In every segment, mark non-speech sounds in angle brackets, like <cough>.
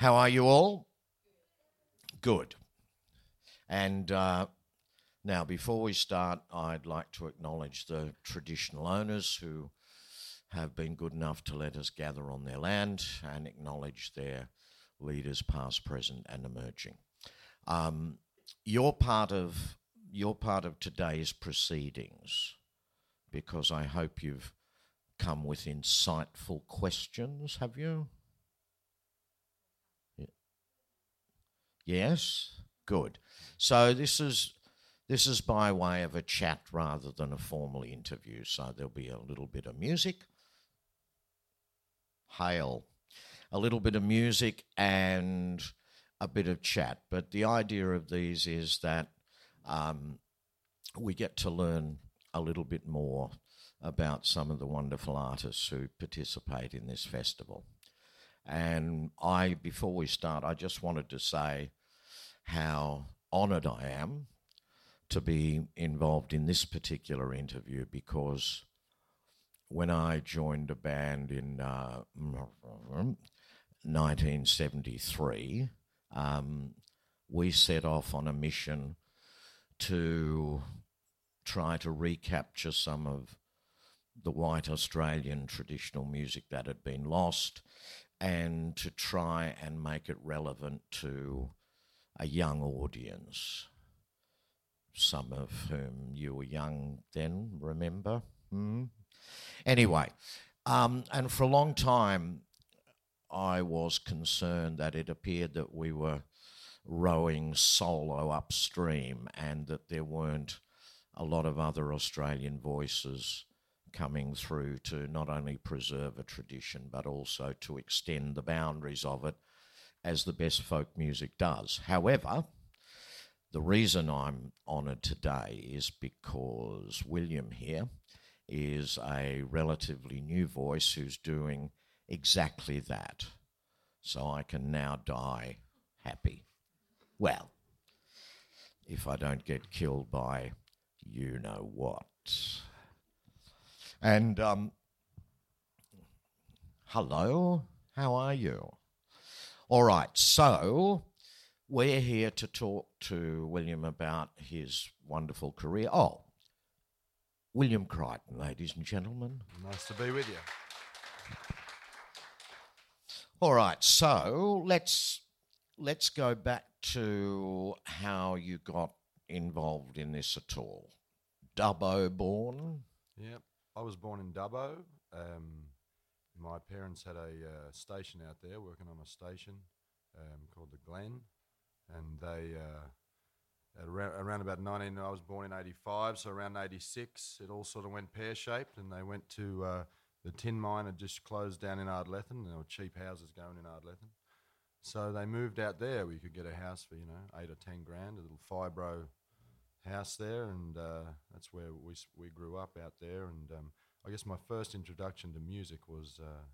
How are you all? Good. And uh, now, before we start, I'd like to acknowledge the traditional owners who have been good enough to let us gather on their land and acknowledge their leaders, past, present, and emerging. Um, you're part of you're part of today's proceedings because I hope you've come with insightful questions. Have you? Yes, good. So this is this is by way of a chat rather than a formal interview. So there'll be a little bit of music. Hail. A little bit of music and a bit of chat. But the idea of these is that um, we get to learn a little bit more about some of the wonderful artists who participate in this festival. And I, before we start, I just wanted to say how honoured I am to be involved in this particular interview because when I joined a band in uh, 1973, um, we set off on a mission to try to recapture some of the white Australian traditional music that had been lost and to try and make it relevant to a young audience, some of whom you were young then, remember? Hmm? Anyway, um, and for a long time, I was concerned that it appeared that we were rowing solo upstream and that there weren't a lot of other Australian voices coming through to not only preserve a tradition but also to extend the boundaries of it as the best folk music does. However, the reason I'm honoured today is because William here is a relatively new voice who's doing exactly that. So I can now die happy. Well, if I don't get killed by you know what. And um, hello, how are you? All right, so we're here to talk to William about his wonderful career. Oh, William Crighton, ladies and gentlemen. Nice to be with you. All right, so let's let's go back to how you got involved in this at all. Dubbo born. Yep, I was born in Dubbo. Um, my parents had a uh, station out there, working on a station um, called the Glen, and they uh, around, around, about 19. I was born in 85, so around 86, it all sort of went pear shaped, and they went to uh, the tin mine had just closed down in Ardlethan. There were cheap houses going in Ardlethan, so they moved out there. We could get a house for you know eight or ten grand, a little fibro house there, and uh, that's where we we grew up out there, and um, I guess my first introduction to music was uh,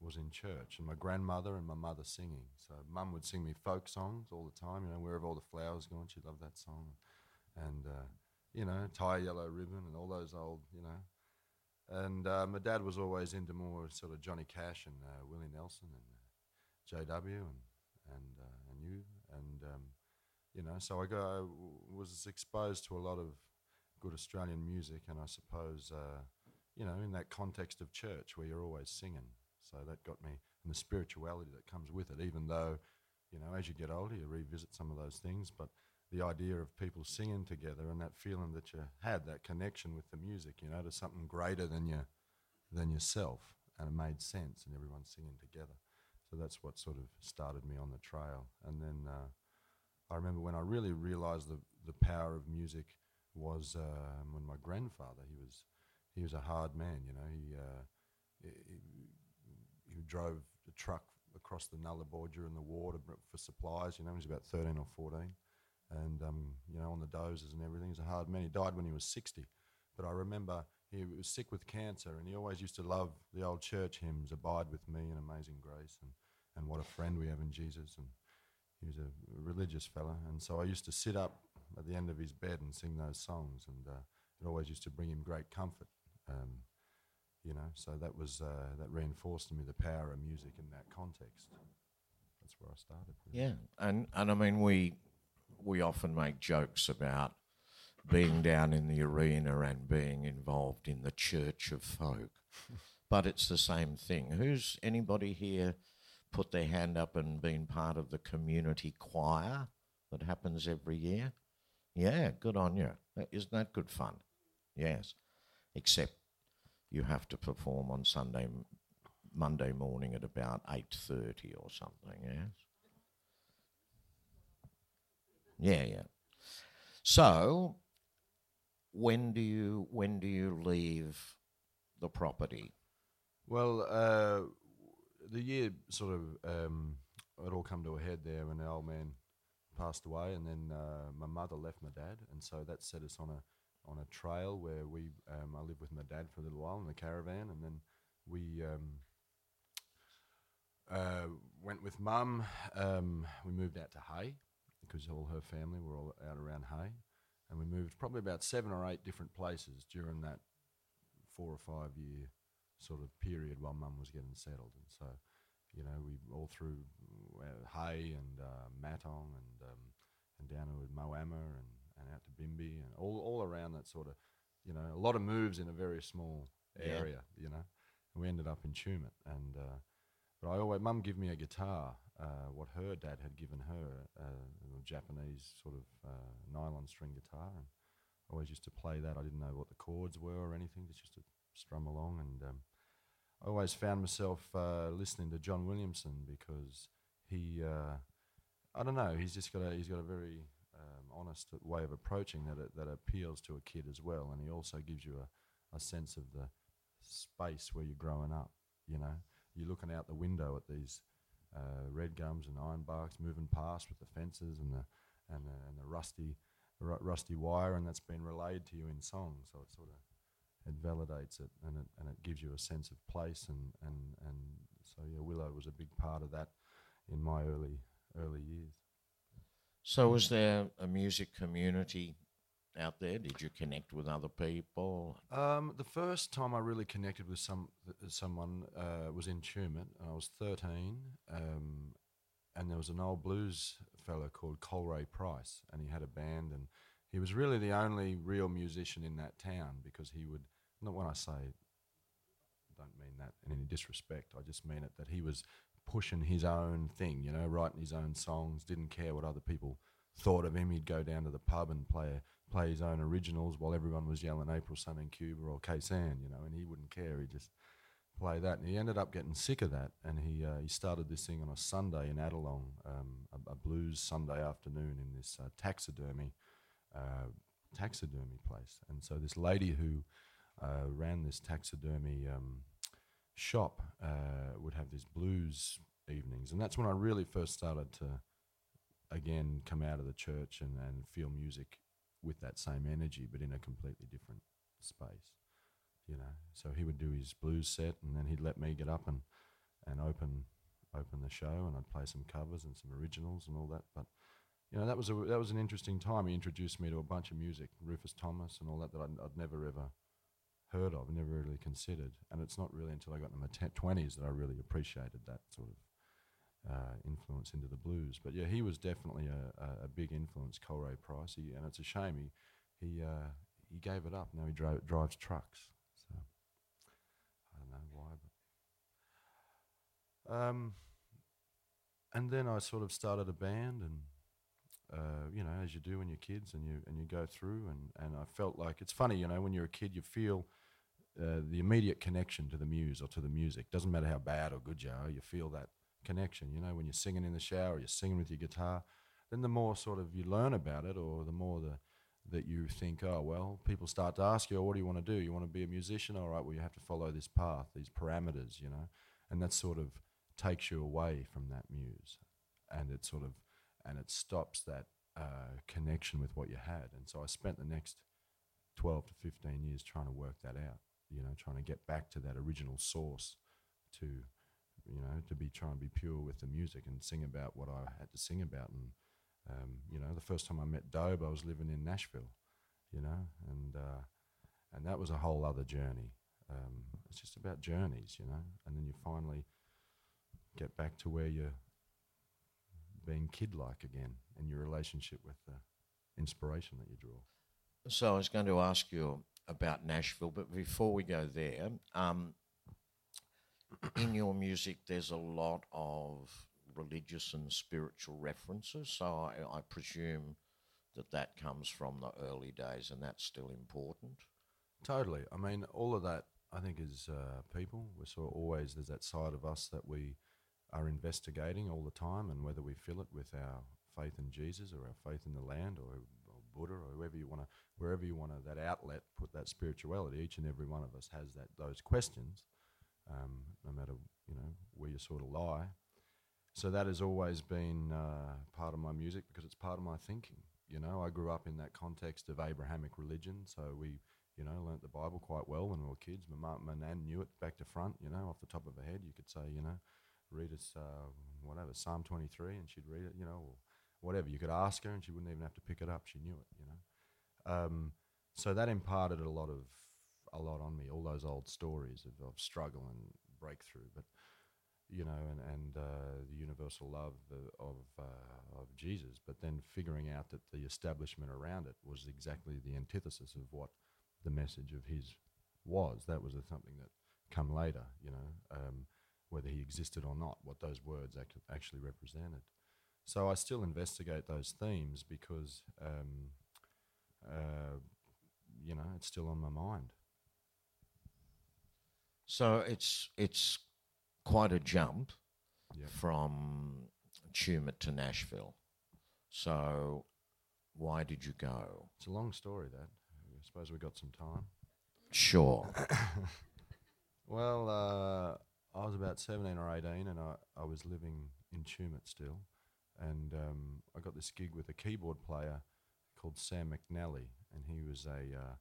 was in church, and my grandmother and my mother singing. So mum would sing me folk songs all the time. You know, wherever all the flowers gone, she loved that song, and uh, you know, tie a yellow ribbon and all those old, you know. And uh, my dad was always into more sort of Johnny Cash and uh, Willie Nelson and uh, J.W. and and uh, and you and um, you know, so I go was exposed to a lot of good Australian music, and I suppose you know, in that context of church where you're always singing. So that got me, and the spirituality that comes with it, even though, you know, as you get older, you revisit some of those things. But the idea of people singing together and that feeling that you had, that connection with the music, you know, to something greater than you, than yourself, and it made sense, and everyone singing together. So that's what sort of started me on the trail. And then uh, I remember when I really realised the the power of music was uh, when my grandfather he was he was a hard man. You know, he, uh, he, he drove the truck across the Nullarbor during the war for supplies. You know, he was about thirteen or fourteen, and um, you know, on the dozers and everything. He's a hard man. He died when he was sixty, but I remember he was sick with cancer, and he always used to love the old church hymns, "Abide with Me" and "Amazing Grace," and and what a friend we have in Jesus. And he was a religious fella, and so I used to sit up at the end of his bed and sing those songs, and uh, it always used to bring him great comfort. Um, you know, so that was uh, that reinforced to me the power of music in that context. that's where I started. Yeah, and and I mean we we often make jokes about being down in the arena and being involved in the church of folk, <laughs> but it's the same thing. Who's anybody here put their hand up and been part of the community choir that happens every year? Yeah, good on you. Isn't that good fun? Yes, except you have to perform on Sunday, Monday morning at about eight thirty or something. Yes. Yeah, yeah. So, when do you when do you leave the property? Well, uh, the year sort of um, it all come to a head there when the old man passed away, and then uh, my mother left my dad, and so that set us on a on a trail where we um, I lived with my dad for a little while in the caravan, and then we um, uh, went with mum. Um, we moved out to Hay because all her family were all out around Hay, and we moved probably about seven or eight different places during that four or five year sort of period while mum was getting settled, and so you know we all through uh, Hay and uh, Matong and um, and down to Moama and and out to Bimby and all, all around that sort of, you know, a lot of moves in a very small area, yeah. you know. And we ended up in Tumut. And, uh, but I always, mum gave me a guitar, uh, what her dad had given her, uh, a Japanese sort of uh, nylon string guitar. And I always used to play that. I didn't know what the chords were or anything, just used to strum along. And um, I always found myself uh, listening to John Williamson because he, uh, I don't know, he's just got a, he's got a very honest way of approaching that that appeals to a kid as well, and he also gives you a, a sense of the space where you're growing up. You know, you're looking out the window at these uh, red gums and ironbarks moving past with the fences and the and the, and the rusty r- rusty wire, and that's been relayed to you in song. So it sort of it validates it and it and it gives you a sense of place and and and so yeah, Willow was a big part of that in my early early years. So, was there a music community out there? Did you connect with other people? Um, the first time I really connected with some someone uh, was in Tumut. I was thirteen, um, and there was an old blues fellow called Colray Price, and he had a band, and he was really the only real musician in that town because he would. Not when I say, don't mean that in any disrespect. I just mean it that he was pushing his own thing, you know, writing his own songs, didn't care what other people thought of him. He'd go down to the pub and play play his own originals while everyone was yelling April Sun in Cuba or Khe-Sanh, you know, and he wouldn't care. He'd just play that. And he ended up getting sick of that, and he uh, he started this thing on a Sunday in Adelong, um, a, a, blues Sunday afternoon in this uh, taxidermy uh, taxidermy place. And so this lady who uh, ran this taxidermy um, shop uh, would have these blues evenings, and that's when I really first started to again come out of the church and, and feel music with that same energy, but in a completely different space. You know, so he would do his blues set, and then he'd let me get up and and open open the show, and I'd play some covers and some originals and all that. But you know, that was a that was an interesting time. He introduced me to a bunch of music, Rufus Thomas and all that that I'd, I'd never ever heard of, never really considered. And it's not really until I got in my twenties that I really appreciated that sort of uh, influence into the blues. But yeah, he was definitely a, a, big influence, Colray Price. He, and it's a shame he he uh, he gave it up. Now he dri- drives trucks. So I don't know why, but um, and then I sort of started a band and. Uh, you know, as you do when you're kids, and you and you go through, and, and I felt like it's funny, you know, when you're a kid, you feel uh, the immediate connection to the muse or to the music. Doesn't matter how bad or good you are, you feel that connection. You know, when you're singing in the shower, you're singing with your guitar. Then the more sort of you learn about it, or the more the that you think, oh well, people start to ask you, oh, what do you want to do? You want to be a musician? All right, well you have to follow this path, these parameters, you know, and that sort of takes you away from that muse, and it sort of and it stops that uh, connection with what you had. And so I spent the next 12 to 15 years trying to work that out you know, trying to get back to that original source to, you know, to be trying to be pure with the music and sing about what I had to sing about. And, um, you know, the first time I met Dobe, I was living in Nashville, you know, and, uh, and that was a whole other journey. Um, it's just about journeys, you know, and then you finally get back to where you're being kid-like again in your relationship with the inspiration that you draw. So I was going to ask you about Nashville, but before we go there, um, in your music, there's a lot of religious and spiritual references. So I, I presume that that comes from the early days, and that's still important. Totally. I mean, all of that I think is uh, people. We're sort of always there's that side of us that we are investigating all the time, and whether we fill it with our faith in Jesus or our faith in the land or, or Buddha or whoever you want to, wherever you want to, that outlet, put that spirituality. Each and every one of us has that those questions, um, no matter you know where you sort of lie. So that has always been uh, part of my music because it's part of my thinking. You know, I grew up in that context of Abrahamic religion, so we you know, learnt the Bible quite well when we were kids. My mum, my nan knew it back to front, you know, off the top of her head. You could say, you know, read us, uh, whatever, Psalm 23, and she'd read it, you know, whatever. You could ask her, and she wouldn't even have to pick it up. She knew it, you know. Um, so that imparted a lot of a lot on me. All those old stories of, of struggle and breakthrough, but you know, and and uh, the universal love of uh, of Jesus. But then figuring out that the establishment around it was exactly the antithesis of what the message of his was. That was something that come later, you know, um, whether he existed or not, what those words act- actually represented. So I still investigate those themes because, um, uh, you know, it's still on my mind. So it's it's quite a jump Yep. from Tumut to Nashville. So why did you go? It's a long story, that. I suppose we've got some time. Sure. <coughs> Well, uh, I was about 17 or 18 and I, I was living in Tumut still. And um, I got this gig with a keyboard player called Sam McNally. And he was a, uh,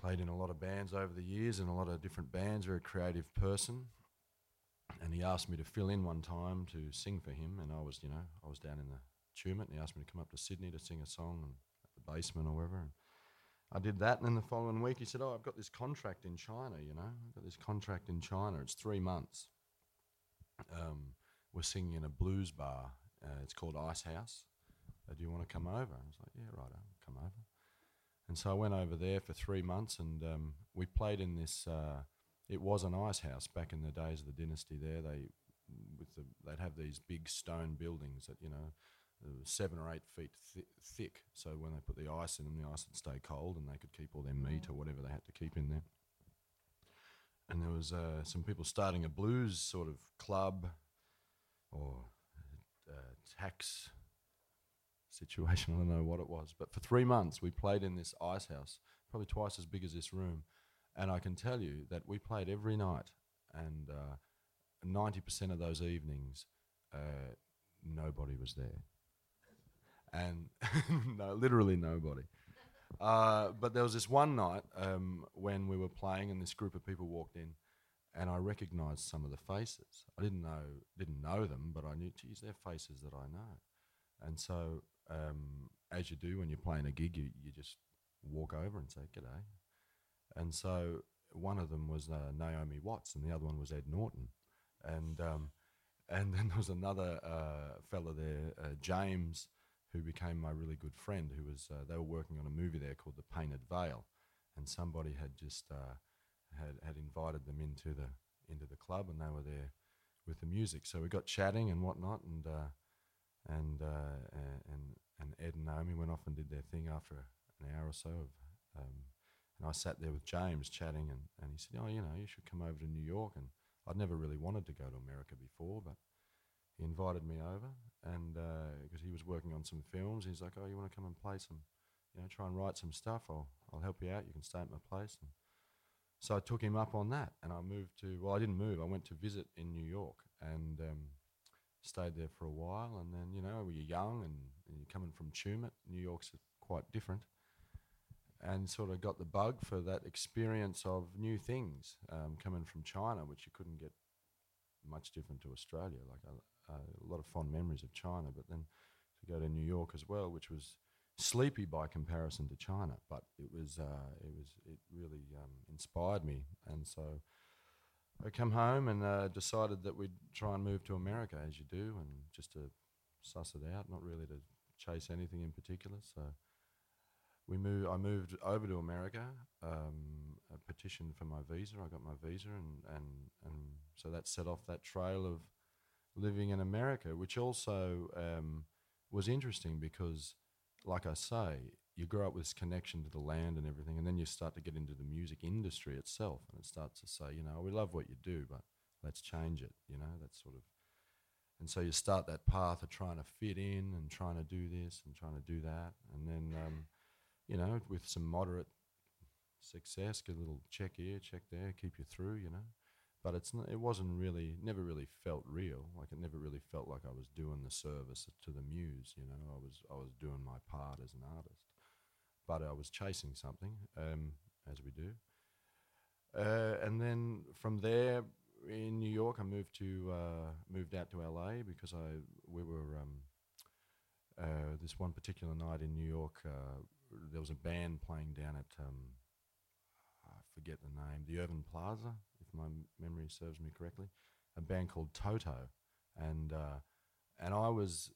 played in a lot of bands over the years and a lot of different bands, very creative person. And he asked me to fill in one time to sing for him. And I was, you know, I was down in the Tumut and he asked me to come up to Sydney to sing a song at the basement or wherever. And I did that, and then the following week he said, "Oh, I've got this contract in China. You know, I've got this contract in China. It's three months. Um, we're singing in a blues bar. Uh, it's called Ice House. Uh, do you want to come over?" I was like, "Yeah, right, I'll come over." And so I went over there for three months, and um, we played in this. Uh, it was an ice house back in the days of the dynasty. There, they with the they'd have these big stone buildings that you know uh, seven or eight feet thi- thick. So when they put the ice in them, the ice would stay cold, and they could keep all their meat or whatever they had to keep in there. And there was uh, some people starting a blues sort of club or tax situation. <laughs> I don't know what it was, but for three months we played in this ice house, probably twice as big as this room. And I can tell you that we played every night, and uh, ninety percent of those evenings, uh, nobody was there and <laughs> no, literally nobody. Uh, but there was this one night um, when we were playing, and this group of people walked in, and I recognised some of the faces. I didn't know didn't know them, but I knew, geez, they're faces that I know. And so, um, as you do when you're playing a gig, you, you just walk over and say g'day. And so one of them was uh, Naomi Watts, and the other one was Ed Norton, and um, and then there was another uh, fella there, uh, James who became my really good friend. Who was uh, they were working on a movie there called The Painted Veil, and somebody had just uh, had had invited them into the into the club, and they were there with the music. So we got chatting and whatnot, and uh, and uh, and and Ed and Naomi went off and did their thing after an hour or so of. Um, and I sat there with James chatting, and, and he said, "Oh, you know, you should come over to New York." And I'd never really wanted to go to America before, but he invited me over, and because he was working on some films, he's like, "Oh, you want to come and play some, you know, try and write some stuff? I'll I'll help you out. You can stay at my place." And so I took him up on that, and I moved to. Well, I didn't move. I went to visit in New York and um, stayed there for a while. And then, you know, you're young and, and you're coming from Tumut. New York's quite different, and sort of got the bug for that experience of new things um, coming from China, which you couldn't get much different to Australia. Like a, a lot of fond memories of China, but then to go to New York as well, which was sleepy by comparison to China, but it was uh, it was it really um, inspired me, and so I come home and uh, decided that we'd try and move to America as you do, and just to suss it out, not really to chase anything in particular. So we moved. I moved over to America. Um, a petition for my visa. I got my visa, and and and so that set off that trail of living in America, which also um, was interesting because, like I say, you grow up with this connection to the land and everything, and then you start to get into the music industry itself, and it starts to say, you know, we love what you do, but let's change it. You know, that sort of. And so you start that path of trying to fit in and trying to do this and trying to do that, and then, um, you know, with some moderate success, get a little check here, check there, keep you through. You know, but it's not, it wasn't really never really felt real. Like it never really felt like I was doing the service to the muse you know? I was I was doing my part as an artist. But I was chasing something um, as we do. Uh, and then from there in New York I moved to uh, moved out to LA because I we were um, uh, this one particular night in New York uh, there was a band playing down at um, I forget the name the Irving Plaza my memory serves me correctly, a band called Toto, and uh, and I was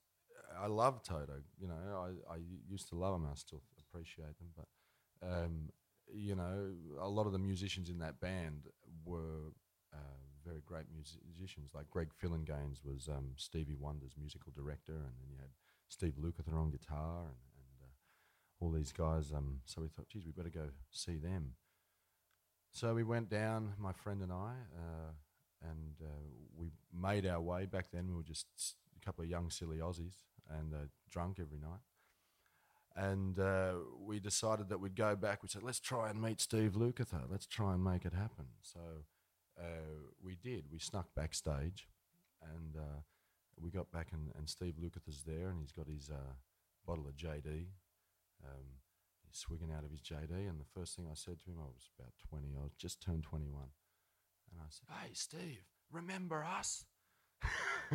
I love Toto. You know, I, I used to love them. I still appreciate them, but um, you know, a lot of the musicians in that band were uh, very great musicians. Like Greg Phillinganes was um, Stevie Wonder's musical director, and then you had Steve Lukather on guitar, and, and uh, all these guys. Um, so we thought, geez, we better go see them. So we went down, my friend and I, uh, and uh, we made our way. Back then, we were just a couple of young, silly Aussies and uh, drunk every night. And uh, we decided that we'd go back. We said, let's try and meet Steve Lukather. Let's try and make it happen. So uh, we did. We snuck backstage and uh, we got back, and, and Steve Lukather's there, and he's got his bottle of JD. Um, swigging out of his JD. And the first thing I said to him, I was about 20, I just turned 21. And I said, Hey, Steve, remember us? <laughs>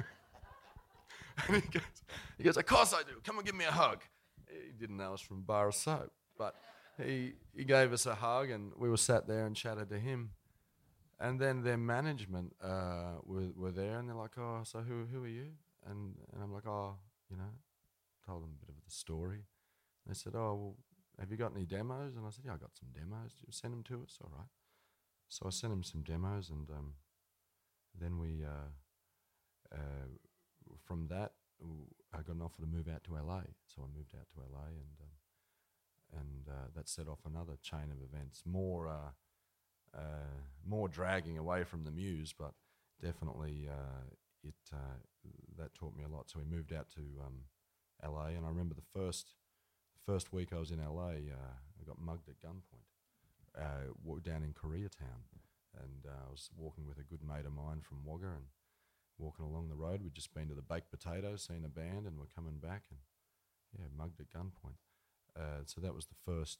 and he goes, he goes, Of course I do. Come and give me a hug. He didn't know us from Bar of Soap, but he, he gave us a hug and we were sat there and chatted to him. And then their management uh, were, were there and they're like, Oh, so who, who are you? And, and I'm like, Oh, you know, told them a bit of the story. They said, Oh, well, have you got any demos? And I said, Yeah, I got some demos. You Send them to us. All right. So I sent him some demos, and um, then we, uh, uh, from that, I got an offer to move out to LA. So I moved out to LA, and um, and uh, that set off another chain of events. More, uh, uh, more dragging away from the muse, but definitely uh, it that taught me a lot. So we moved out to um, LA, and I remember the first first week I was in LA, uh, I got mugged at gunpoint uh, down in Koreatown. And uh, I was walking with a good mate of mine from Wagga and walking along the road. We'd just been to the Baked Potatoes, seen a band, and we're coming back and, yeah, mugged at gunpoint. Uh, so that was the first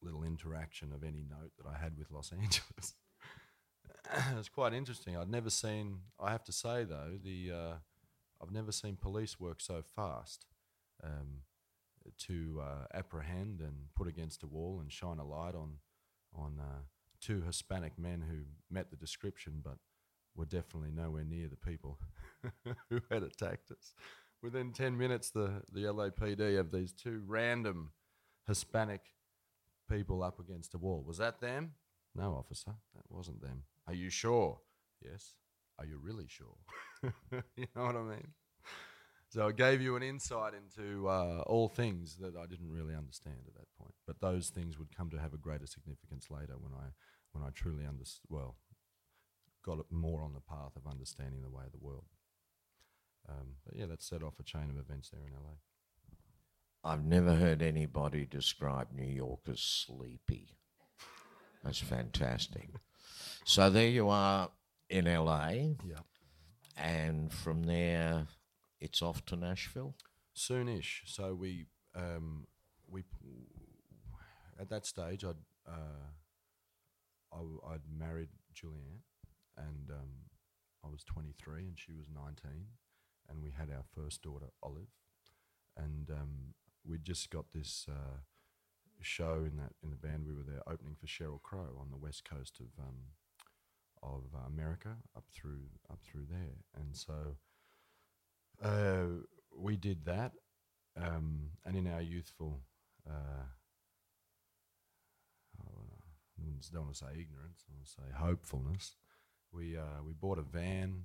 little interaction of any note that I had with Los <laughs> Angeles. it was quite interesting. I'd never seen, I have to say though, the uh, I've never seen police work so fast. Um, to uh, apprehend and put against a wall and shine a light on on uh, two Hispanic men who met the description, but were definitely nowhere near the people <laughs> who had attacked us. Within ten minutes, the the LAPD have these two random Hispanic people up against a wall. Was that them? No, officer, that wasn't them. Are you sure? Yes. Are you really sure? <laughs> you know what I mean? So it gave you an insight into uh, all things that I didn't really understand at that point. But those things would come to have a greater significance later when I when I truly understood. Well, got more on the path of understanding the way of the world. Um, but yeah, that set off a chain of events there in LA. I've never heard anybody describe New York as sleepy. That's fantastic. so there you are in LA. Yeah. And from there, it's off to Nashville. Soonish. So we um, we at that stage I'd uh, I, would married Julianne, and um, I was 23 and she was 19, and we had our first daughter Olive, and um, we just got this. Uh, show in that in the band we were there opening for Sheryl Crow on the west coast of um, of America up through up through there and so uh, we did that, um, and in our youthful, uh, I don't want to say ignorance, I want to say hopefulness. We uh, we bought a van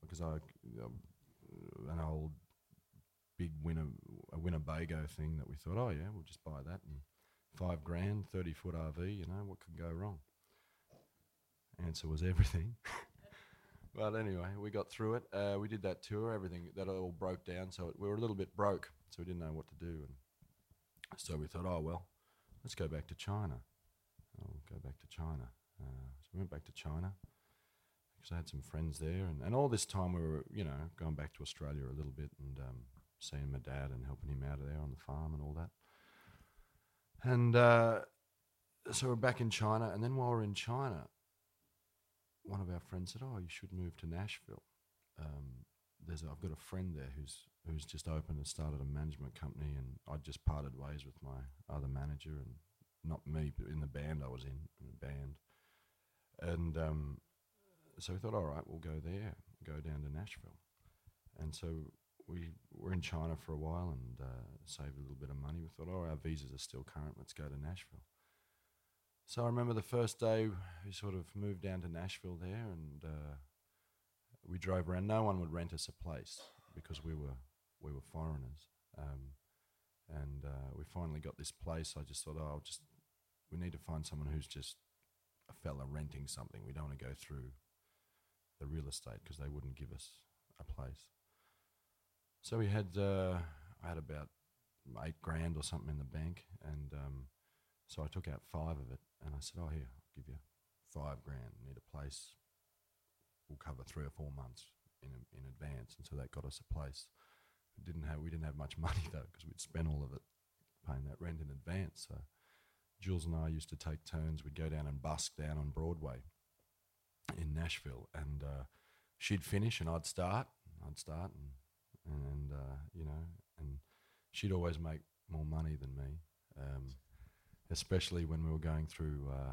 because I um, an old big Winner, a Winnebago thing that we thought, oh yeah, we'll just buy that and five grand, thirty foot RV. You know what could go wrong? Answer was everything. <laughs> but anyway, we got through it. Uh, we did that tour. Everything that all broke down, so it, we were a little bit broke, so we didn't know what to do, and so we thought, oh well, let's go back to China. I'll go back to China. Uh, so we went back to China because I had some friends there, and, and all this time we were, you know, going back to Australia a little bit and um, seeing my dad and helping him out of there on the farm and all that. And uh, so we're back in China, and then while we're in China, one of our friends said, "Oh, you should move to Nashville. Um, there's a, I've got a friend there who's who's just opened and started a management company, and I just parted ways with my other manager, and not me, but in the band I was in, in the band, and um, so we thought, all right, we'll go there, go down to Nashville, and so we were in China for a while and uh, saved a little bit of money. We thought, oh, our visas are still current. Let's go to Nashville. So I remember the first day we sort of moved down to Nashville there, and uh, we drove around. No one would rent us a place because we were we were foreigners. Um, and uh, we finally got this place. I just thought, oh, I'll just we need to find someone who's just a fella renting something. We don't want to go through the real estate because they wouldn't give us a place. So we had uh, I had about eight grand or something in the bank, and um, so I took out five of it, and I said, "Oh, here, I'll give you five grand. Need a place. We'll cover three or four months in in advance." And so that got us a place. We didn't have we didn't have much <laughs> money though because we'd spent all of it paying that rent in advance. So Jules and I used to take turns. We'd go down and busk down on Broadway in Nashville, and uh, she'd finish and I'd start. I'd start, and and uh, you know, and she'd always make more money than me. Um, especially when we were going through. Uh,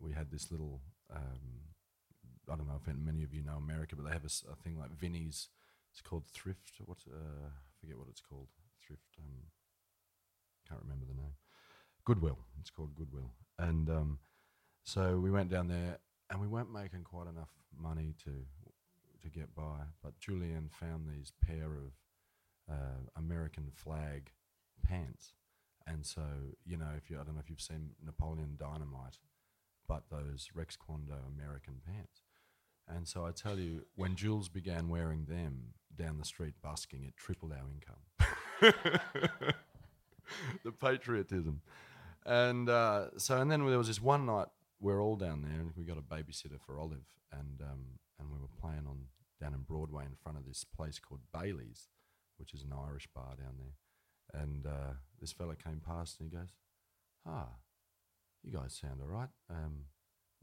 we had this little. Um, I don't know if many of you know America, but they have a, a thing like Vinnie's. It's called thrift. What uh, I forget what it's called. Thrift. Um, can't remember the name. Goodwill. It's called Goodwill. And um, so we went down there, and we weren't making quite enough money to to get by. But Julianne found these pair of uh, American flag pants and so, you know, if you, I don't know if you've seen Napoleon Dynamite, but those Rex Kwon Do American pants. And so I tell you, when Jules began wearing them down the street busking, it tripled our income. <laughs> the patriotism. And uh, so, and then there was this one night we're all down there, and we got a babysitter for Olive, and um, and we were playing on down in Broadway in front of this place called Bailey's, which is an Irish bar down there. And uh, this fella came past and he goes, Ah, you guys sound all right. Um,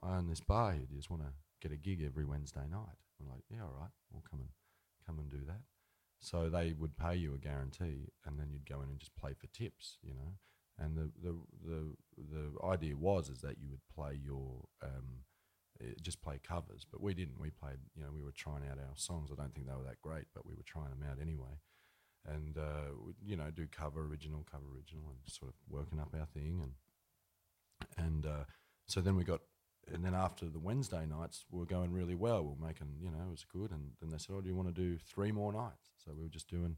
I own this bar here. Do you just want to get a gig every Wednesday night? I'm like, Yeah, all right. We'll come and come and do that. So they would pay you a guarantee, and then you'd go in and just play for tips, you know. And the the the, the idea was is that you would play your um, eh, just play covers, but we didn't. We played, you know, we were trying out our songs. I don't think they were that great, but we were trying them out anyway and uh, you know do cover original, cover original, and sort of working up our thing, and and uh, so then we got, and then after the Wednesday nights we were going really well. We were making, you know, it was good, and then they said, "Oh, do you want to do three more nights?" So we were just doing,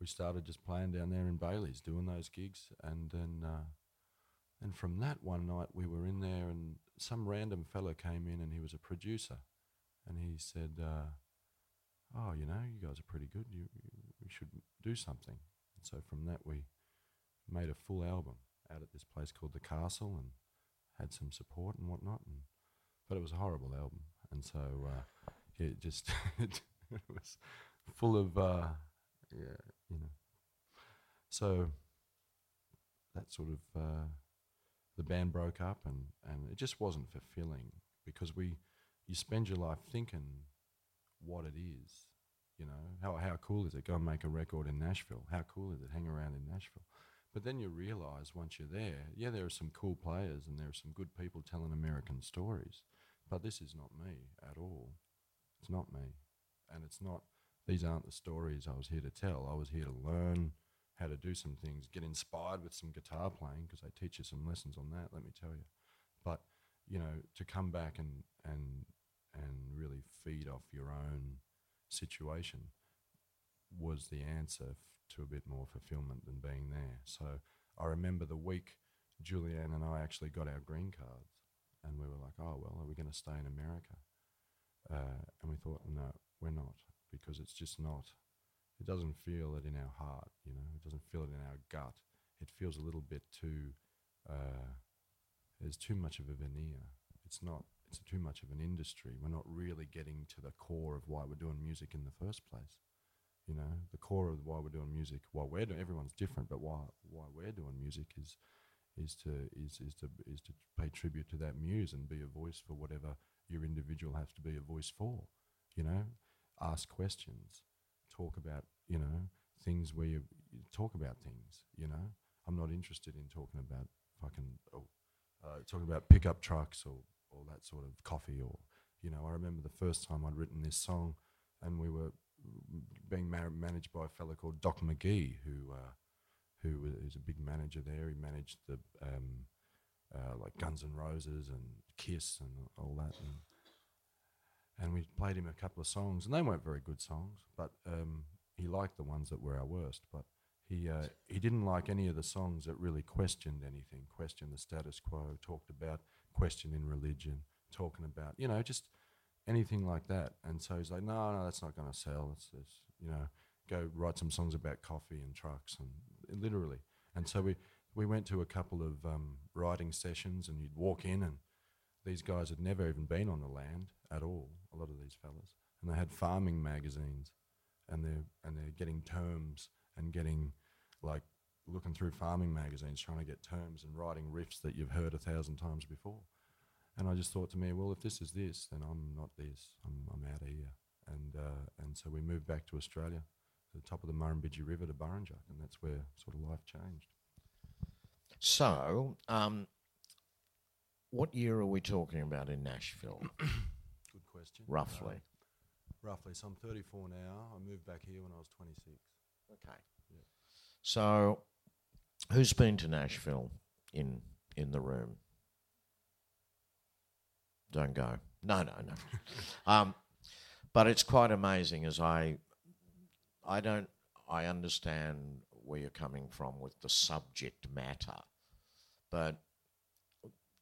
we started just playing down there in Bailey's, doing those gigs, and then. Uh, and from that one night, we were in there, and some random fellow came in, and he was a producer, and he said, uh, "Oh, you know, you guys are pretty good. You, you we should do something. And so from that, we made a full album out at this place called the Castle and had some support and whatnot. And but it was a horrible album, and so uh, it just <laughs> it was full of uh, yeah, you know. So that sort of uh, the band broke up, and and it just wasn't fulfilling because we you spend your life thinking what it is you know, how, how cool is it? Go and make a record in Nashville. How cool is it? Hang around in Nashville. But then you realize once you're there, yeah, there are some cool players and there are some good people telling American stories. But this is not me at all. It's not me. And it's not these aren't the stories I was here to tell. I was here to learn how to do some things, get inspired with some guitar playing because they teach you some lessons on that. Let me tell you, but you know, to come back and and and really feed off your own situation was the answer f- to a bit more fulfillment than being there. So I remember the week Julianne and I actually got our green cards, and we were like, "Oh well, are we going to stay in America?" Uh, and we thought, "No, we're not, because it's just not. It doesn't feel it in our heart, you know. It doesn't feel it in our gut. It feels a little bit too. Uh, there's too much of a veneer. It's not. It's too much of an industry. We're not really getting to the core of why we're doing music in the first place. You know, the core of why we're doing music. Why we're doing. Everyone's different, but why why we're doing music is is to is is to is to pay tribute to that muse and be a voice for whatever your individual has to be a voice for. You know, ask questions, talk about you know things where you, you talk about things. You know, I'm not interested in talking about fucking oh, uh, talking about pickup trucks or or that sort of coffee or you know. I remember the first time I'd written this song, and we were being ma- managed by a fellow called Doc McGhee who. Uh, who is a big manager there. He managed the um, uh, like Guns N' Roses and Kiss and all that. And, and we played him a couple of songs, and they weren't very good songs, but um, he liked the ones that were our worst. But he uh, he didn't like any of the songs that really questioned anything, questioned the status quo, talked about questioning religion, talking about you know just anything like that. And so he's like, no, no, that's not going to sell. It's, it's you know, go write some songs about coffee and trucks and literally. And so we, we went to a couple of um, writing sessions, and you'd walk in, and these guys had never even been on the land at all. A lot of these fellas, and they had farming magazines, and they're and they're getting terms and getting like looking through farming magazines, trying to get terms and writing riffs that you've heard a thousand times before. And I just thought to me, well, if this is this, then I'm not this. I'm, I'm out of here. And uh, and so we moved back to Australia to the top of the Murrumbidgee River to Burrinjuck, and that's where sort of life changed. So, um, what year are we talking about in Nashville, <coughs> Good question. roughly? Uh, roughly. So I'm 34 now. I moved back here when I was 26. okay. yeah. So, who's been to Nashville in in the room? Don't go. No, no, no. <laughs> um, but it's quite amazing as I I don't. I understand where you're coming from with the subject matter, but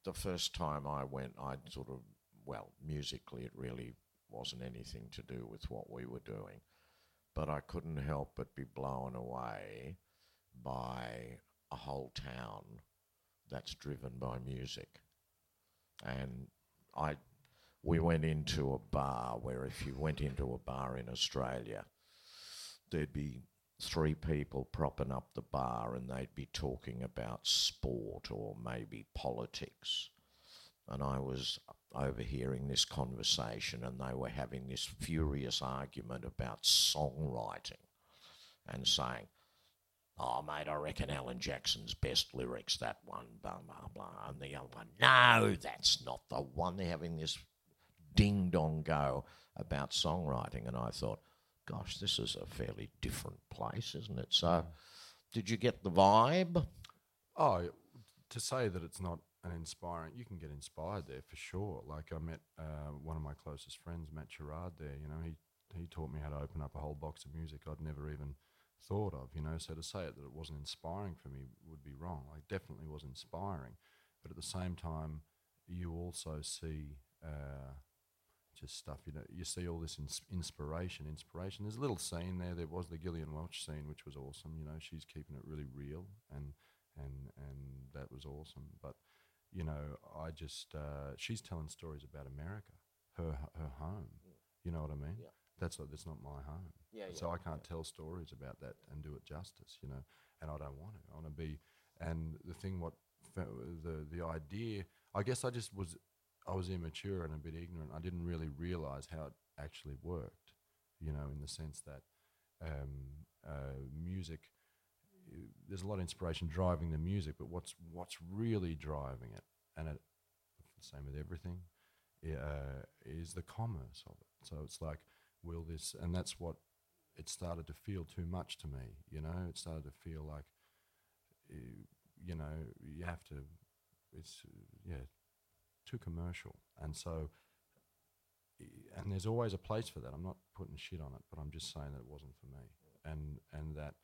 the first time I went, I sort of well, musically, it really wasn't anything to do with what we were doing, but I couldn't help but be blown away by a whole town that's driven by music, and I. We went into a bar where, if you went into a bar in Australia, there'd be three people propping up the bar and they'd be talking about sport or maybe politics. And I was overhearing this conversation and they were having this furious argument about songwriting and saying, Oh, mate, I reckon Alan Jackson's best lyrics, that one, blah, blah, blah. And the other one, no, that's not the one. They're having this ding dong go about songwriting. And I thought, gosh, this is a fairly different place, isn't it? So, did you get the vibe? Oh, to say that it's not an inspiring, you can get inspired there for sure. Like I met uh, one of my closest friends, Matt Gerard. There, you know, he he taught me how to open up a whole box of music I'd never even thought of. You know, so to say it that it wasn't inspiring for me would be wrong. Like definitely was inspiring, but at the same time, you also see. Uh, just stuff. You know, you see all this ins- inspiration, inspiration. There's a little scene there. There was the Gillian Welch scene, which was awesome. You know, she's keeping it really real, and and and that was awesome. But you know, I just uh, she's telling stories about America, her her home. You know what I mean? Yeah. That's what, that's not my home. Yeah, So I can't tell stories about that and do it justice. You know, and I don't want to. I want to be. And the thing, what the the idea, I guess I just was I was immature and a bit ignorant. I didn't really realize how it actually worked, you know, in the sense that um, uh, music, there's a lot of inspiration driving the music, but what's what's really driving it, and it, the same with everything, uh, is the commerce of it. So it's like, will this, and that's what it started to feel too much to me. You know, it started to feel like, uh, you know, you have to. It's uh, yeah, too commercial, and so. And there's always a place for that. I'm not putting shit on it, but I'm just saying that it wasn't for me, and and that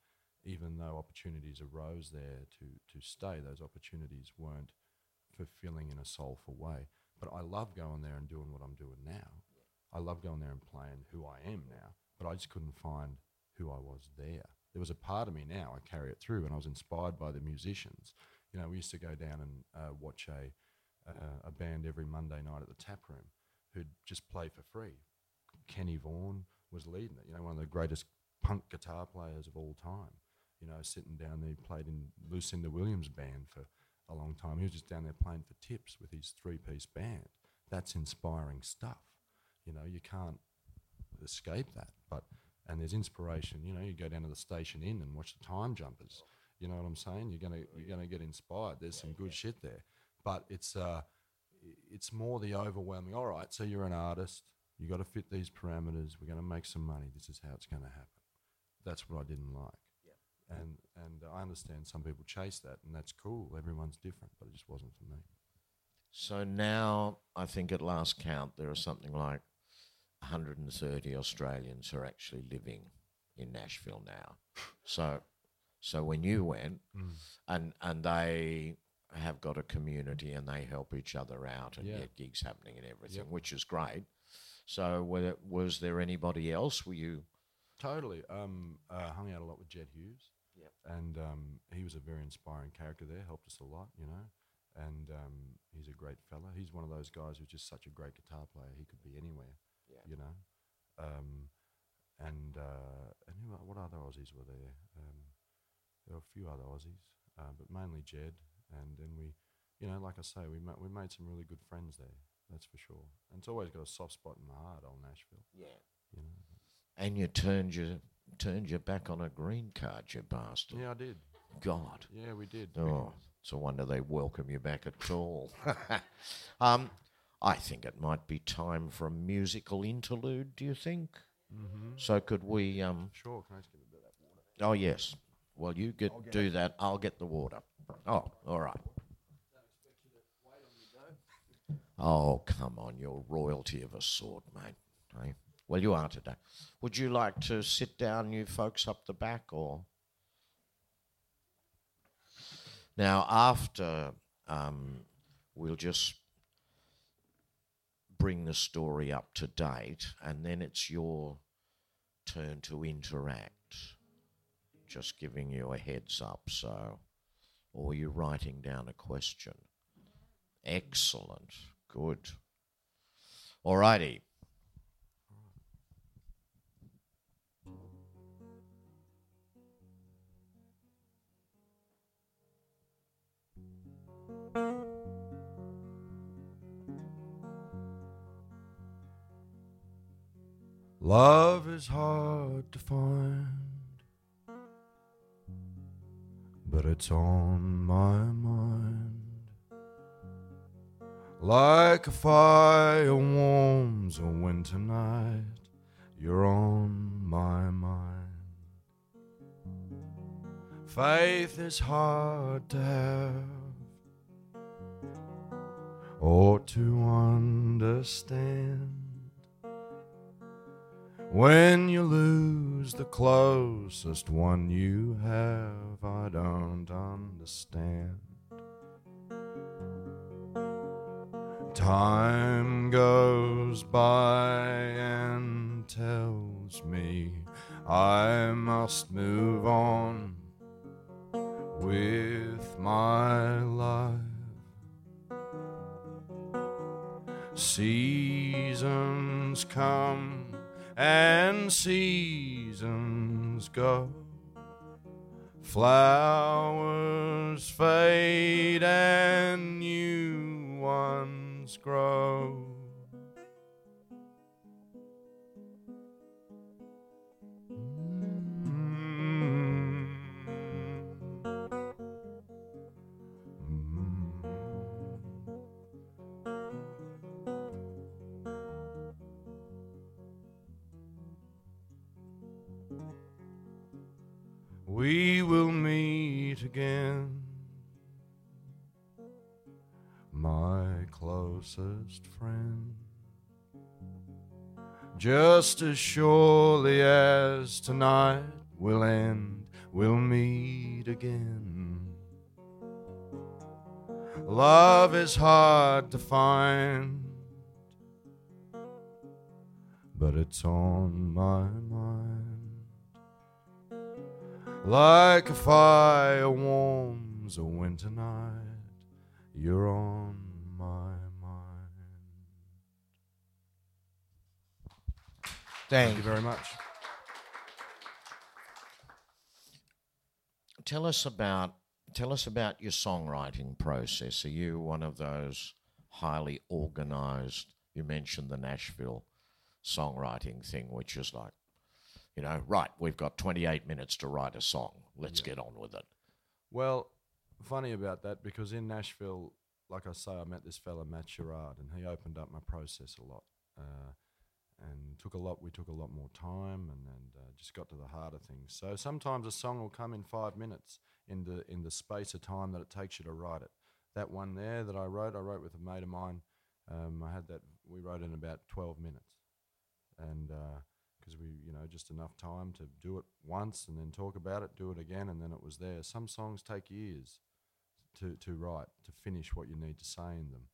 even though opportunities arose there to to stay, those opportunities weren't fulfilling in a soulful way. But I love going there and doing what I'm doing now. I love going there and playing who I am now, but I just couldn't find who I was there. There was a part of me now, I carry it through, and I was inspired by the musicians. You know, we used to go down and uh, watch a, uh, a band every Monday night at the tap room who'd just play for free. Kenny Vaughan was leading it, you know, one of the greatest punk guitar players of all time. You know, sitting down there, he played in Lucinda Williams' band for a long time. He was just down there playing for tips with his three piece band. That's inspiring stuff. You know, you can't escape that. But and there's inspiration. You know, you go down to the station inn and watch the time jumpers. You know what I'm saying? You're gonna you're gonna get inspired. There's some good shit there. But it's uh, it's more the overwhelming. All right, so you're an artist. You got to fit these parameters. We're going to make some money. This is how it's going to happen. That's what I didn't like. Yeah. And and I understand some people chase that, and that's cool. Everyone's different, but it just wasn't for me. So now I think at last count there are something like 130 Australians are actually living in Nashville now. So, so when you went, Mm. and and they have got a community and they help each other out and Yeah. get gigs happening and everything, Yep. which is great. So, were, was there anybody else? Were you? Totally. Um, uh, hung out a lot with Jedd Hughes. Yep. And um, he was a very inspiring character there, helped us a lot, you know. And um, he's a great fella. He's one of those guys who's just such a great guitar player. He could be anywhere, Yeah. you know. Um, and uh, and who, what other Aussies were there? Um, there were a few other Aussies, uh, but mainly Jedd. And then we, you know, like I say, we ma- we made some really good friends there. That's for sure. And it's always got a soft spot in my heart, old Nashville. Yeah. You know. And you turned your turned your back on a green card, you bastard. Yeah, I did. God. Yeah, we did. Oh, it's a wonder they welcome you back at all. <laughs> um, I think it might be time for a musical interlude. Do you think? Mm-hmm. So could we? Um, Sure. Can I just get a bit of that water? oh yes. Well, you get, do that. I'll get the water. Oh, all right. Oh, come on, you're royalty of a sort, mate. Hey? Well, you are today. Would you like to sit down, you folks up the back, or? Now, after um, we'll just bring the story up to date, and then it's your turn to interact. Just giving you a heads up, so. Or you're writing down a question. Excellent. Good. Alrighty. Love is hard to find, but it's on my mind. Like a fire warms a winter night, you're on my mind. Faith is hard to have or to understand. When you lose the closest one you have, I don't understand. Time goes by and tells me I must move on with my life. Seasons come and seasons go. Flowers fade and new ones grow. Closest friend. Just as surely as tonight will end, we'll meet again. Love is hard to find, but it's on my mind. Like a fire warms a winter night, you're on Thank you very much. Tell us about tell us about your songwriting process. Are you one of those highly organized? You mentioned the Nashville songwriting thing, which is like, you know, right, we've got 28 minutes to write a song. Let's Yeah. get on with it. Well, funny about that because in Nashville, like I say, I met this fella Matt Sherrard, and he opened up my process a lot, uh, and took a lot. We took a lot more time, and and uh, just got to the heart of things. So sometimes a song will come in five minutes in the in the space of time that it takes you to write it. That one there that I wrote, I wrote with a mate of mine. Um, I had that. We wrote in about twelve minutes, and. Uh, because we, you know, just enough time to do it once and then talk about it, do it again, and then it was there. Some songs take years to, to write, to finish what you need to say in them.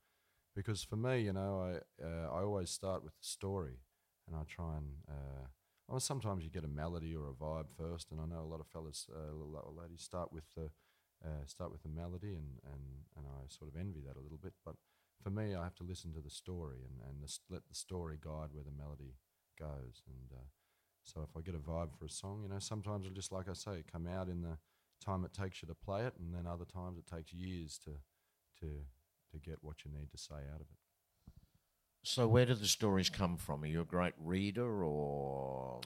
Because for me, you know, I, uh, I always start with the story and I try and, uh, well, sometimes you get a melody or a vibe first, and I know a lot of fellas, uh, ladies start with the, uh, start with the melody, and, and, and I sort of envy that a little bit. But for me, I have to listen to the story and, and the, let the story guide where the melody goes. And uh, so if I get a vibe for a song, you know, sometimes it'll just, like I say, come out in the time it takes you to play it, and then other times it takes years to to to get what you need to say out of it. So, where do the stories come from? Are you a great reader or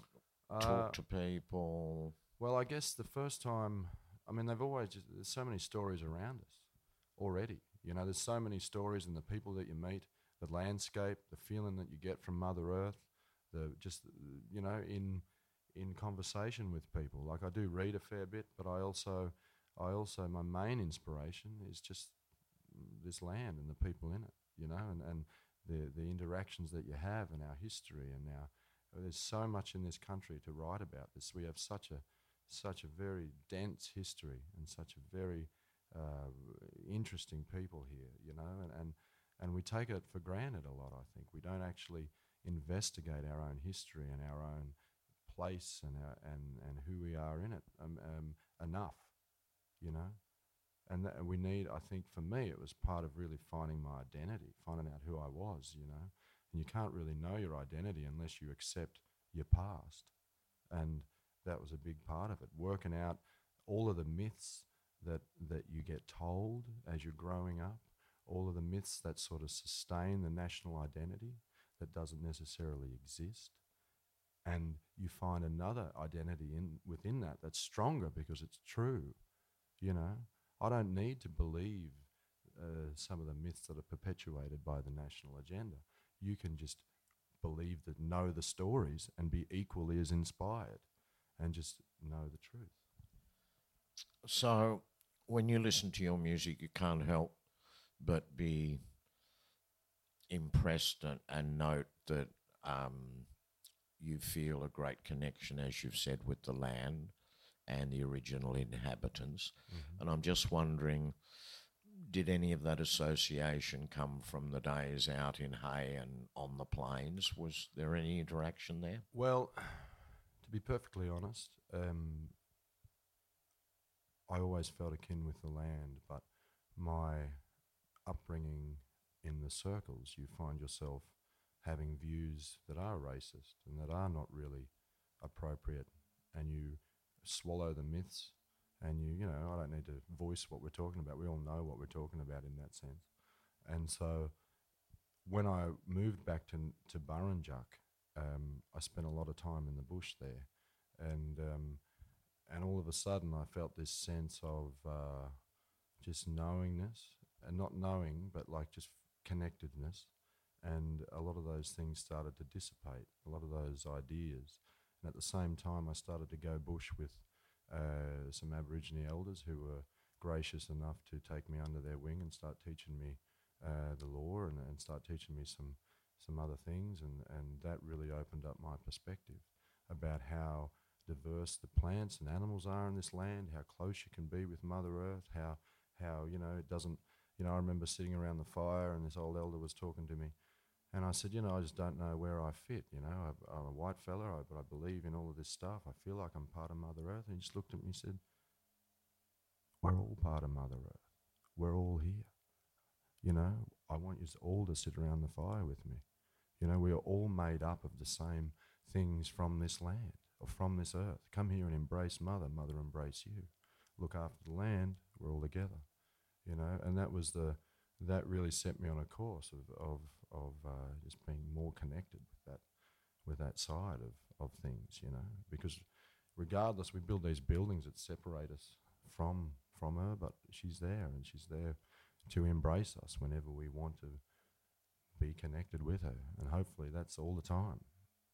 talk Uh, to people? Well, I guess the first time, I mean, they've always just, there's so many stories around us already. You know, there's so many stories and the people that you meet, the landscape, the feeling that you get from Mother Earth, the just you know in in conversation with people. Like I do read a fair bit, but I also I also my main inspiration is just this land and the people in it. You know, and and the the interactions that you have and our history and our there's so much in this country to write about this. We have such a such a very dense history and such a very uh, interesting people here, you know, and, and and we take it for granted a lot. I think we don't actually investigate our own history and our own place and our, and and who we are in it um, um, enough, you know. And, that, we need, I think, for me, it was part of really finding my identity, finding out who I was, you know. And you can't really know your identity unless you accept your past. And that was a big part of it. Working out all of the myths that, that you get told as you're growing up, all of the myths that sort of sustain the national identity that doesn't necessarily exist. And you find another identity in within that that's stronger because it's true. You know, I don't need to believe uh, some of the myths that are perpetuated by the national agenda. You can just believe that, know the stories, and be equally as inspired, and just know the truth. So, when you listen to your music, you can't help but be impressed and, and note that um, you feel a great connection, as you've said, with the land and the original inhabitants. And I'm just wondering did any of that association come from the days out in Hay and on the plains? Was there any interaction there? Well, to be perfectly honest, um, I always felt akin with the land, but my upbringing in the circles, you find yourself having views that are racist and that are not really appropriate, and you swallow the myths. And you, you know, I don't need to voice what we're talking about. We all know what we're talking about in that sense. And so, when I moved back to to Burrinjuck, um, I spent a lot of time in the bush there, and um, and all of a sudden I felt this sense of uh, just knowingness and not knowing, but like just connectedness, and a lot of those things started to dissipate. A lot of those ideas, and at the same time I started to go bush with uh, some Aborigine elders who were gracious enough to take me under their wing and start teaching me uh, the law and, and start teaching me some some other things, and, and that really opened up my perspective about how diverse the plants and animals are in this land, how close you can be with Mother Earth, how how you know it doesn't. You know, I remember sitting around the fire, and this old elder was talking to me, and I said, you know, I just don't know where I fit. You know, I, I'm a white fella, I, but I believe in all of this stuff. I feel like I'm part of Mother Earth. And he just looked at me and said, we're all part of Mother Earth. We're all here. You know, I want you all to sit around the fire with me. You know, we are all made up of the same things from this land or from this earth. Come here and embrace Mother. Mother embrace you. Look after the land. We're all together. You know, and that was the that really set me on a course of of of uh, just being more connected with that with that side of of things. You know, because regardless, we build these buildings that separate us from from her, but she's there and she's there to embrace us whenever we want to be connected with her, and hopefully that's all the time,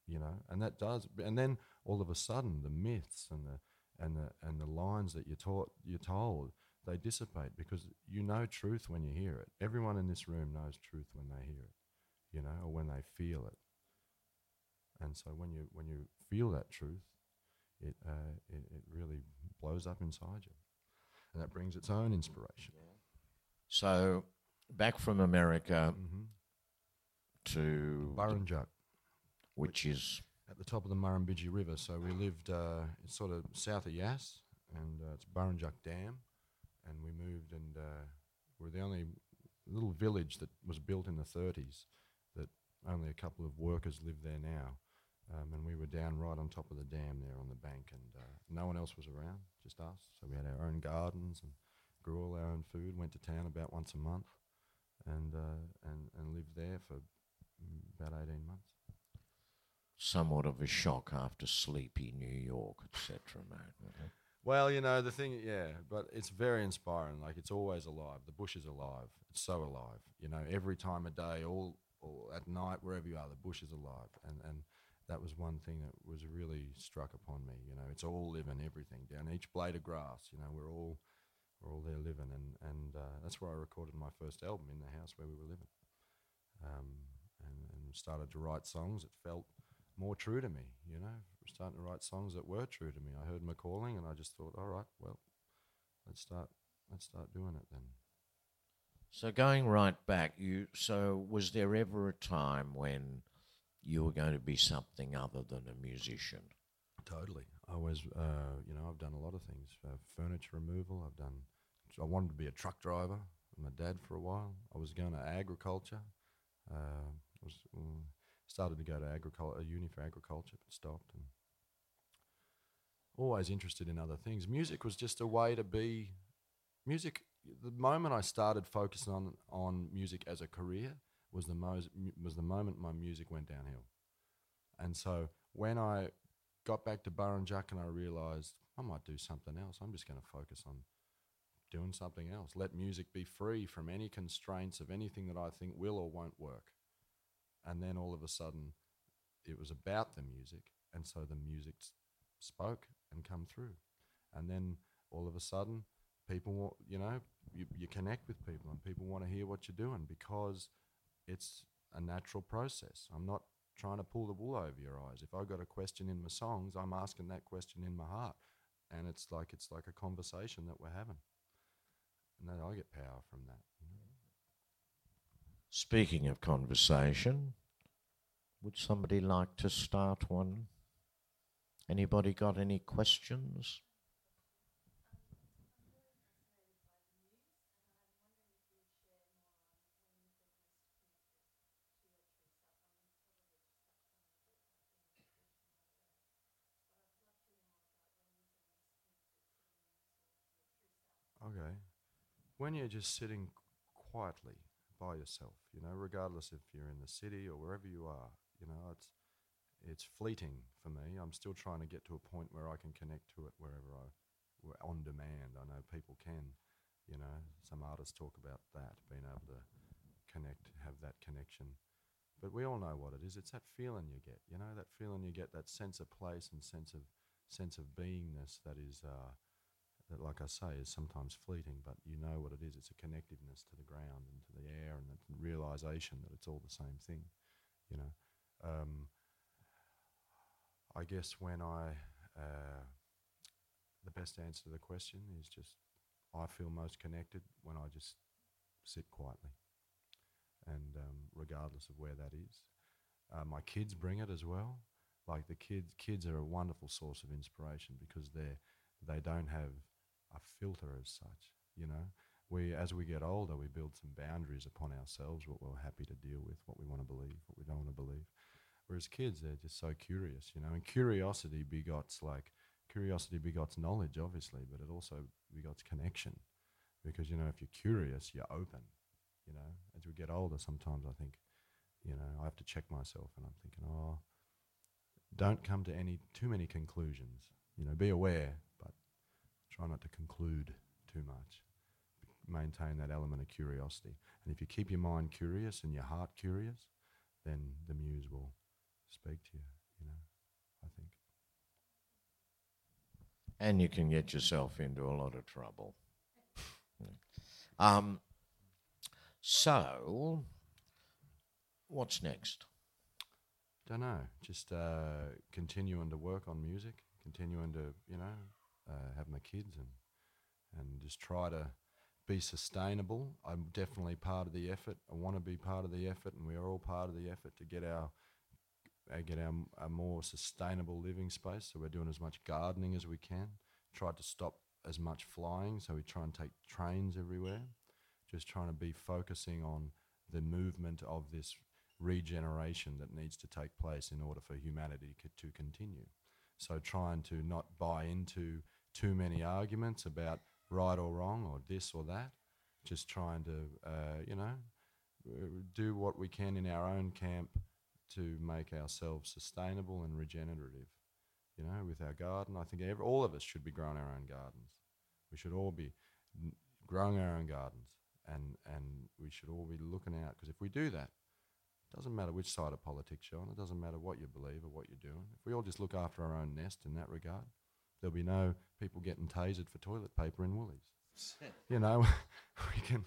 you know. And that does, and then all of a sudden the myths and the and the and the lines that you're taught you're told they dissipate because you know truth when you hear it. Everyone in this room knows truth when they hear it, you know, or when they feel it. And so when you when you feel that truth, it uh, it, it really blows up inside you and that brings its own inspiration. So, back from America Mm-hmm. to Burrinjuck, which is at the top of the Murrumbidgee River. So we lived uh, it's sort of south of Yass, and uh, it's Burrinjuck Dam, and we moved, and uh, we're the only little village that was built in the 30s that only a couple of workers live there now. Um, and we were down right on top of the dam there on the bank, and uh, no one else was around, just us. So we had our own gardens and grew all our own food. Went to town about once a month, and uh, and and lived there for mm, about eighteen months. somewhat of a shock after sleepy New York, etc. mate. Well, you know the thing, yeah, but it's very inspiring. Like it's always alive. The bush is alive. It's so alive. You know, every time of day, all, all at night, wherever you are, the bush is alive, and and that was one thing that was really struck upon me. You know, it's all living, everything down each blade of grass. You know, we're all we're all there living, and and uh, that's where I recorded my first album in the house where we were living, um, and and started to write songs It felt more true to me. You know, starting to write songs that were true to me. I heard my calling, and I just thought, all right, well, let's start let's start doing it then. So going right back, you so was there ever a time when you were going to be something other than a musician? Totally. I was, uh, you know, I've done a lot of things. Uh, furniture removal. I've done. I wanted to be a truck driver. with My dad for a while. I was going to agriculture. Uh, was mm, started to go to agriculture, uni for agriculture, but stopped. And always interested in other things. Music was just a way to be. Music. The moment I started focusing on on music as a career was the most was the moment my music went downhill. And so when I got back to Burrinjuck and I realised I might do something else. I'm just going to focus on doing something else. Let music be free from any constraints of anything that I think will or won't work. And then all of a sudden, it was about the music, and so the music spoke and come through. And then all of a sudden, people, wa- you know, you, you connect with people, and people want to hear what you're doing because it's a natural process. I'm not trying to pull the wool over your eyes. If I've got a question in my songs, I'm asking that question in my heart, and it's like it's like a conversation that we're having, and then I get power from that. Speaking of conversation, would somebody like to start one? Anybody got any questions? Okay. When you're just sitting quietly by yourself, you know, regardless if you're in the city or wherever you are, you know, it's it's fleeting for me. I'm still trying to get to a point where I can connect to it wherever I where on demand. I know people can, you know, some artists talk about that, being able to connect, have that connection. But we all know what it is. It's that feeling you get, you know, that feeling you get, that sense of place and sense of sense of beingness that is uh, that, like I say, is sometimes fleeting, but you know what it is. It's a connectiveness to the ground and to the air, and the realization that it's all the same thing. You know, um, I guess when I uh, the best answer to the question is just I feel most connected when I just sit quietly, and um, regardless of where that is, uh, my kids bring it as well. Like the kids, kids are a wonderful source of inspiration because they're they don't have a filter as such. You know, we as we get older, we build some boundaries upon ourselves, what we're happy to deal with, what we want to believe, what we don't want to believe. Whereas kids, they're just so curious, you know, and curiosity begots like curiosity begots knowledge, obviously, but it also begots connection. Because, you know, if you're curious, you're open. You know, as we get older, sometimes I think, you know, I have to check myself and I'm thinking, oh, don't come to any too many conclusions. You know, be aware, try not to conclude too much. Maintain that element of curiosity. And if you keep your mind curious and your heart curious, then the muse will speak to you, you know, I think. And you can get yourself into a lot of trouble. <laughs> um, so, what's next? Don't know. Just uh, continuing to work on music, continuing to, you know, uh, have my kids and and just try to be sustainable. I'm definitely part of the effort. I want to be part of the effort, and we are all part of the effort to get our uh, get our a more sustainable living space. So we're doing as much gardening as we can. Tried to stop as much flying, so we try and take trains everywhere. Just trying to be focusing on the movement of this regeneration that needs to take place in order for humanity to continue. So trying to not buy into too many arguments about right or wrong or this or that. Just trying to, uh, you know, do what we can in our own camp to make ourselves sustainable and regenerative. You know, with our garden, I think every, all of us should be growing our own gardens. We should all be growing our own gardens, and and we should all be looking out because if we do that, it doesn't matter which side of politics you're on. It doesn't matter what you believe or what you're doing. If we all just look after our own nest in that regard, there'll be no people getting tasered for toilet paper in Woolies. you know, <laughs> we can,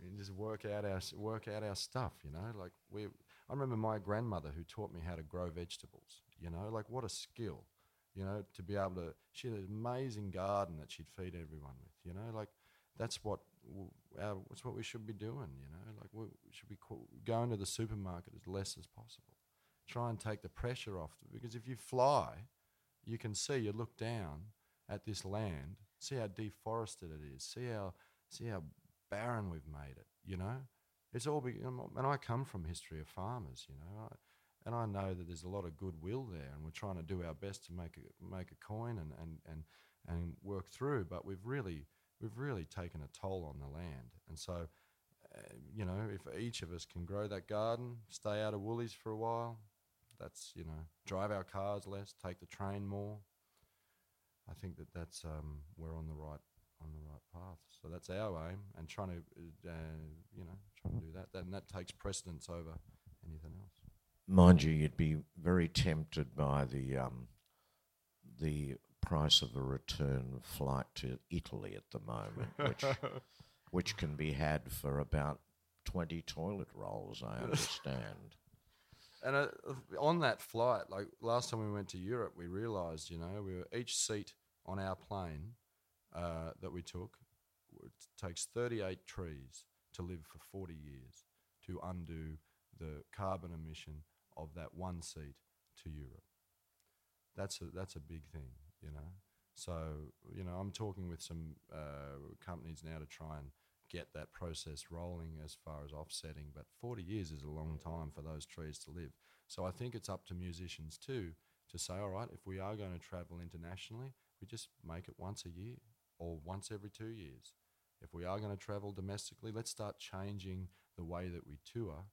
we can just work out our work out our stuff. You know, like we. I remember my grandmother who taught me how to grow vegetables. You know, like what a skill. You know, to be able to. She had an amazing garden that she'd feed everyone with. You know, like that's what our, that's what we should be doing. You know, like we should be going to the supermarket as less as possible. Try and take the pressure off because if you fly, you can see you look down at this land, see how deforested it is, see how see how barren we've made it. You know, it's all be, and I come from history of farmers. You know, and I know that there's a lot of goodwill there, and we're trying to do our best to make a make a coin and and and and work through. But we've really we've really taken a toll on the land, and so. Uh, you know, if each of us can grow that garden, stay out of woolies for a while, that's you know, drive our cars less, take the train more. I think that that's um, we're on the right on the right path. So that's our aim, and trying to uh, you know trying to do that. And that takes precedence over anything else. Mind you, you'd be very tempted by the um, the price of a return flight to Italy at the moment, which <laughs> which can be had for about twenty toilet rolls. I <laughs> understand. And uh, on that flight, like last time we went to Europe, we realised, you know, we were each seat on our plane uh, that we took takes 38 trees to live for 40 years to undo the carbon emission of that one seat to Europe. That's a, that's a big thing, you know. So, you know, I'm talking with some uh, companies now to try and get that process rolling as far as offsetting. But 40 years is a long time for those trees to live. So I think it's up to musicians too to say, all right, if we are going to travel internationally, we just make it once a year or once every two years. If we are going to travel domestically, let's start changing the way that we tour.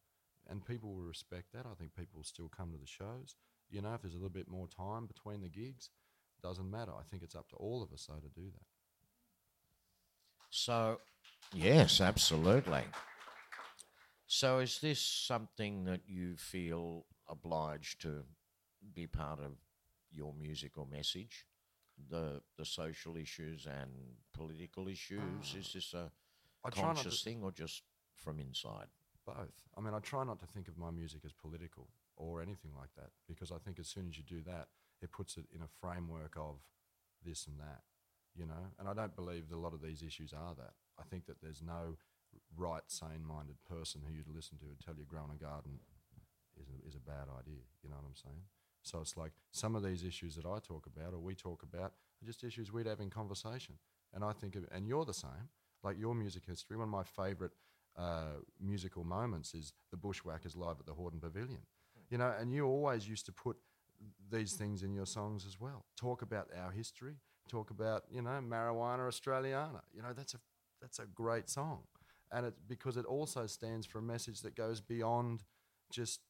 And people will respect that. I think people will still come to the shows. You know, if there's a little bit more time between the gigs, doesn't matter. I think it's up to all of us, though, to do that. So, yes, absolutely. So, is this something that you feel obliged to be part of your musical message? the the social issues and political issues? Ah. Is this a I try not to- conscious thing or just from inside? Both. I mean, I try not to think of my music as political or anything like that because I think as soon as you do that, it puts it in a framework of this and that, you know. And I don't believe that a lot of these issues are that. I think that there's no right, sane-minded person who you'd listen to would tell you growing a garden is a, is a bad idea. You know what I'm saying? So it's like some of these issues that I talk about or we talk about are just issues we'd have in conversation. And I think, of, and you're the same. Like your music history, one of my favourite uh, musical moments is the Bushwackers live at the Hordern Pavilion. You know, and you always used to put these things in your songs as well. Talk about our history. Talk about you know marijuana Australiana. You know that's a that's a great song, and it's because it also stands for a message that goes beyond just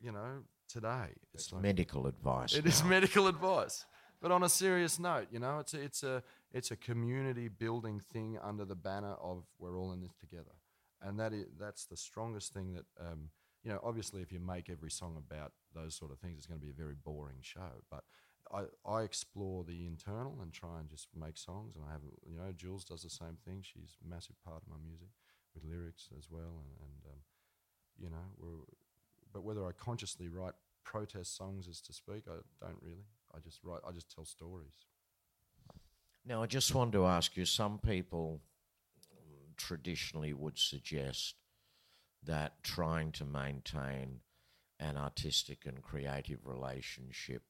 you know today. It's like Medical advice. it is now. medical advice. But on a serious note, you know, it's a, it's a it's a community building thing under the banner of we're all in this together, and that is that's the strongest thing that um, you know. Obviously, if you make every song about those sort of things, it's going to be a very boring show. But I, I explore the internal and try and just make songs, and I have you know Jules does the same thing. She's a massive part of my music with lyrics as well, and, and um, you know but whether I consciously write protest songs as to speak, I don't really. I just write. I just tell stories. Now, I just want to ask you some people traditionally would suggest that trying to maintain an artistic and creative relationship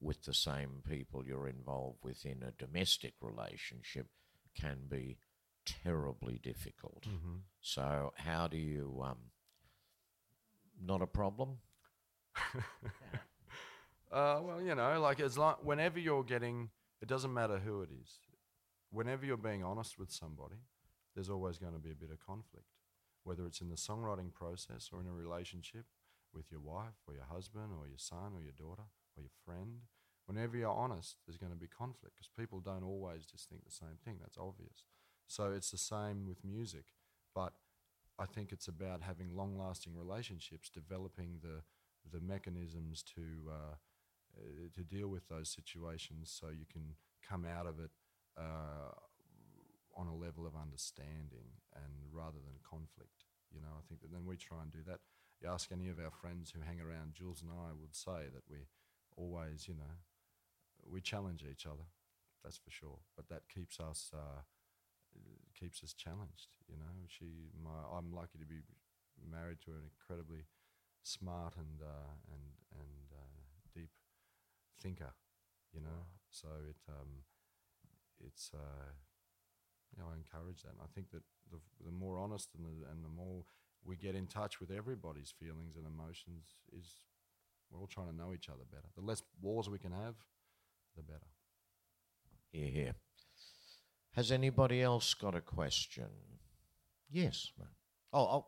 with the same people you're involved with in a domestic relationship can be terribly difficult. Mm-hmm. So, how do you, um, not a problem? <laughs> Uh, well, you know, like as long whenever you're getting, it doesn't matter who it is. Whenever you're being honest with somebody, there's always going to be a bit of conflict, whether it's in the songwriting process or in a relationship with your wife or your husband or your son or your daughter or your friend. Whenever you're honest, there's going to be conflict because people don't always just think the same thing. That's obvious. So it's the same with music, but I think it's about having long-lasting relationships, developing the the mechanisms to uh, to deal with those situations, so you can come out of it uh, on a level of understanding and rather than conflict. You know, I think that then we try and do that. You ask any of our friends who hang around, Jules and I would say that we always, you know, we challenge each other. That's for sure. But that keeps us uh, keeps us challenged. You know, she, my, I'm lucky to be married to an incredibly smart and uh, and and uh, deep thinker. You know, so it um, it's uh, you know I encourage that. And I think that the the more honest and the and the more we get in touch with everybody's feelings and emotions is we're all trying to know each other better. The less wars we can have, the better. Here, here. Has anybody else got a question? Yes. ma'am. Oh, oh.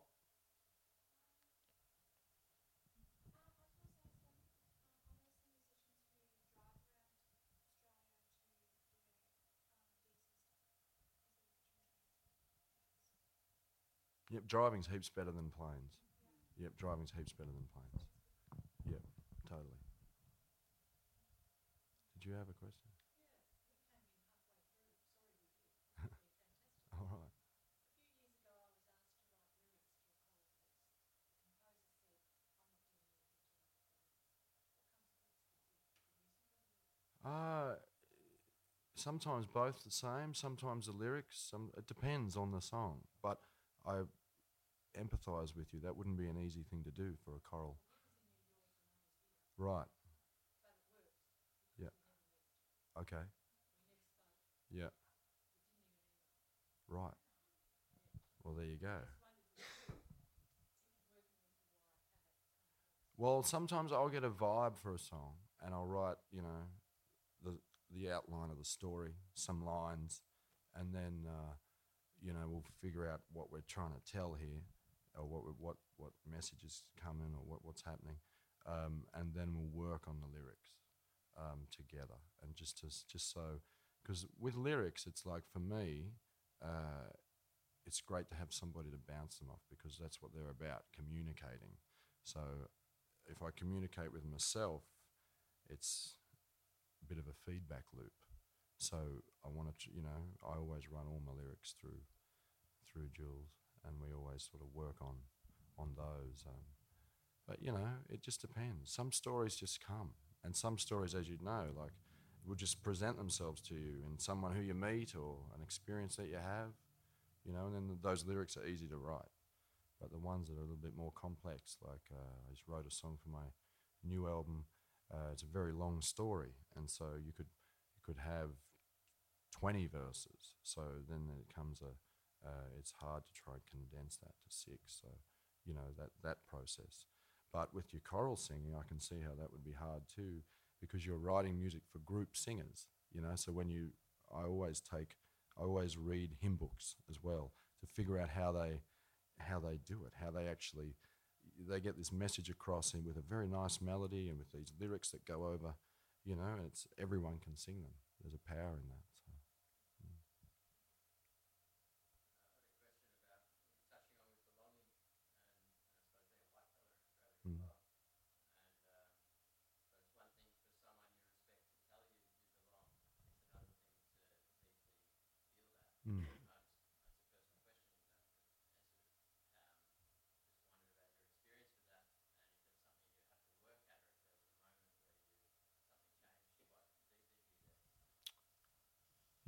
Yep, driving's heaps better than planes. Yep, driving's heaps better than planes. Totally. Did you have a question? <laughs> All right. Uh, sometimes both the same, sometimes the lyrics, some it depends on the song. But I empathise with you. That wouldn't be an easy thing to do for a choral. Right. Yeah. Okay. Yeah. Right. Well, there you go. Well, sometimes I'll get a vibe for a song and I'll write, you know, the the outline of the story, some lines, and then uh, you know we'll figure out what we're trying to tell here, or what what what messages come in, or what what's happening, um, and then we'll work on the lyrics um, together, and just to just so because with lyrics, it's like for me, uh, it's great to have somebody to bounce them off because that's what they're about, communicating. So if I communicate with myself, it's a bit of a feedback loop. So I wanted to, you know, I always run all my lyrics through through Jules, and we always sort of work on on those. Um, but you know, it just depends. Some stories just come, and some stories, as you know, like will just present themselves to you in someone who you meet or an experience that you have, you know. And then those lyrics are easy to write, but the ones that are a little bit more complex, like uh, I just wrote a song for my new album. Uh, it's a very long story, and so you could you could have 20 verses. So then it comes a, uh, it's hard to try and condense that to six. So, you know, that, that process. But with your choral singing, I can see how that would be hard too, because you're writing music for group singers, you know. So when you, I always take, I always read hymn books as well to figure out how they, how they do it, how they actually, they get this message across and with a very nice melody and with these lyrics that go over, you know, and it's everyone can sing them. There's a power in that. So. Mm. Mm.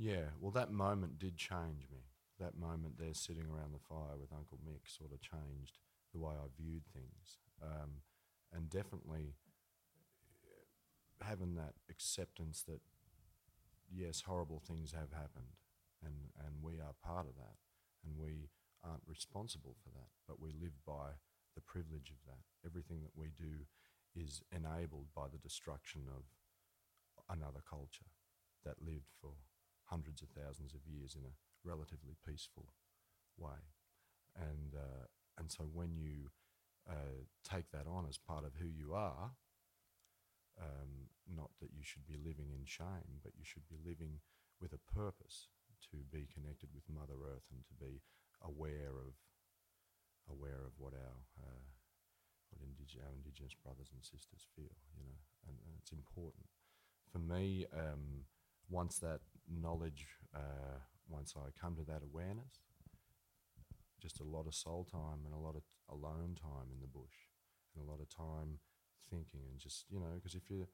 Yeah, well, that moment did change me. That moment there sitting around the fire with Uncle Mick sort of changed the way I viewed things. Um, and definitely having that acceptance that, yes, horrible things have happened and, and we are part of that and we aren't responsible for that, but we live by the privilege of that. Everything that we do is enabled by the destruction of another culture that lived for hundreds of thousands of years in a relatively peaceful way. And, uh, and so when you uh, take that on as part of who you are, um, not that you should be living in shame, but you should be living with a purpose to be connected with Mother Earth and to be aware of aware of what our uh, what indig- our Indigenous brothers and sisters feel, you know, and, and it's important for me. Um, once that knowledge, uh, once I come to that awareness, just a lot of soul time and a lot of alone time in the bush, and a lot of time thinking and just you know, because if you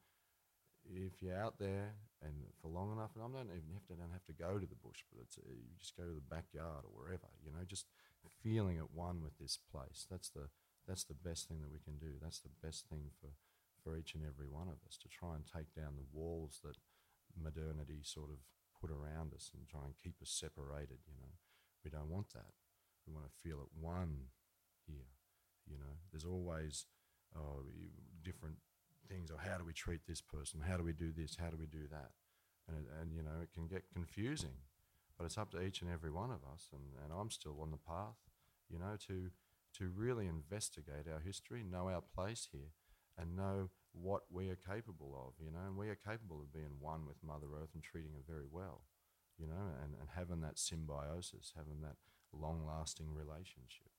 if you're out there and for long enough, and I don't even have to don't have to go to the bush, but it's uh, you just go to the backyard or wherever, you know, just feeling at one with this place. That's the that's the best thing that we can do. That's the best thing for for each and every one of us to try and take down the walls that modernity sort of put around us and try and keep us separated. You know, we don't want that. We want to feel at one here. You know, there's always uh, different things. Or how do we treat this person? How do we do this? How do we do that? And and you know, it can get confusing. But it's up to each and every one of us, and, and I'm still on the path, you know, to to really investigate our history, know our place here, and know what we are capable of, you know, and we are capable of being one with Mother Earth and treating her very well, you know, and, and having that symbiosis, having that long lasting relationship.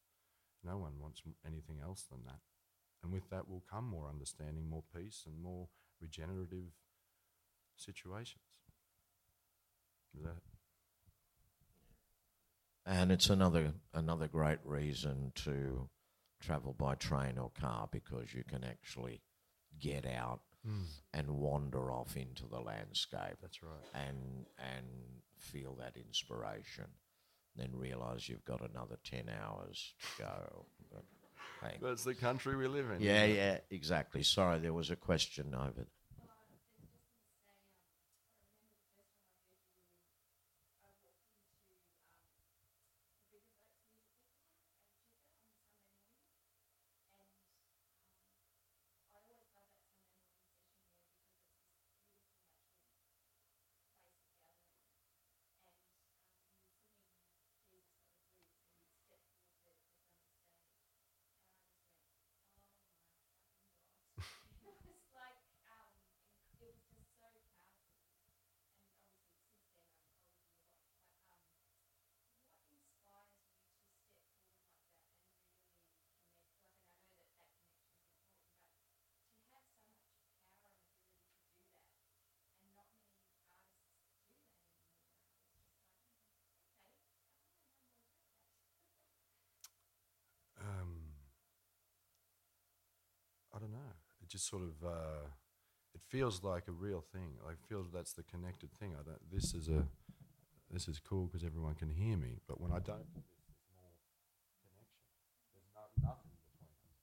No one wants anything else than that. And with that will come more understanding, more peace, and more regenerative situations. Is that? And it's another another great reason to travel by train or car because you can actually get out mm. and wander off into the landscape. That's right. And and feel that inspiration. Then realise you've got another ten hours to go. But, hey. That's the country we live in. Yeah, yeah, exactly. Sorry, there was a question over. It just sort of uh, it feels like a real thing. Like feels that's the connected thing. I don't. This is a this is cool because everyone can hear me. But when I don't do this, there's more connection. There's no, nothing between us.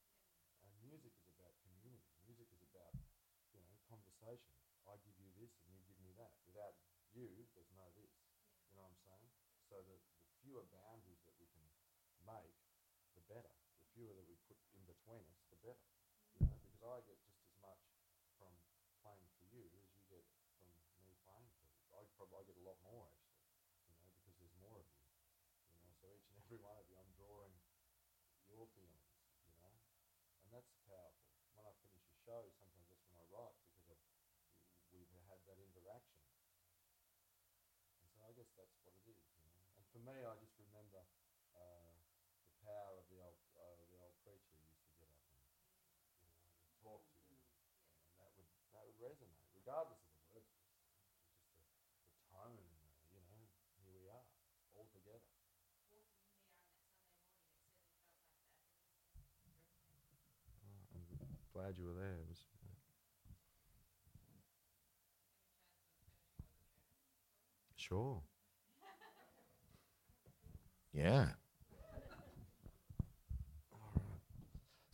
And music is about community. Music is about you know conversation. I give you this and you give me that. Without you, there's no this. You know what I'm saying? So the, the fewer boundaries that we can make, the better. The fewer that we put in between us, the better. You know, because I get just as much from playing for you as you get from me playing for you. I probably I get a lot more actually. You know, because there's more of you. You know, so each and every one of you, I'm drawing your feelings. You know, and that's powerful. When I finish a show, sometimes that's when I write because I've, we've had that interaction. And so I guess that's what it is. You know, and for me, I just remember uh, the power of the old uh, the old preacher used to get up and you know talk to you, and that would that would resonate regardless of the words. It's just the, the tone and the, you know here we are all together. I'm glad you were there. It was, Sure. Yeah.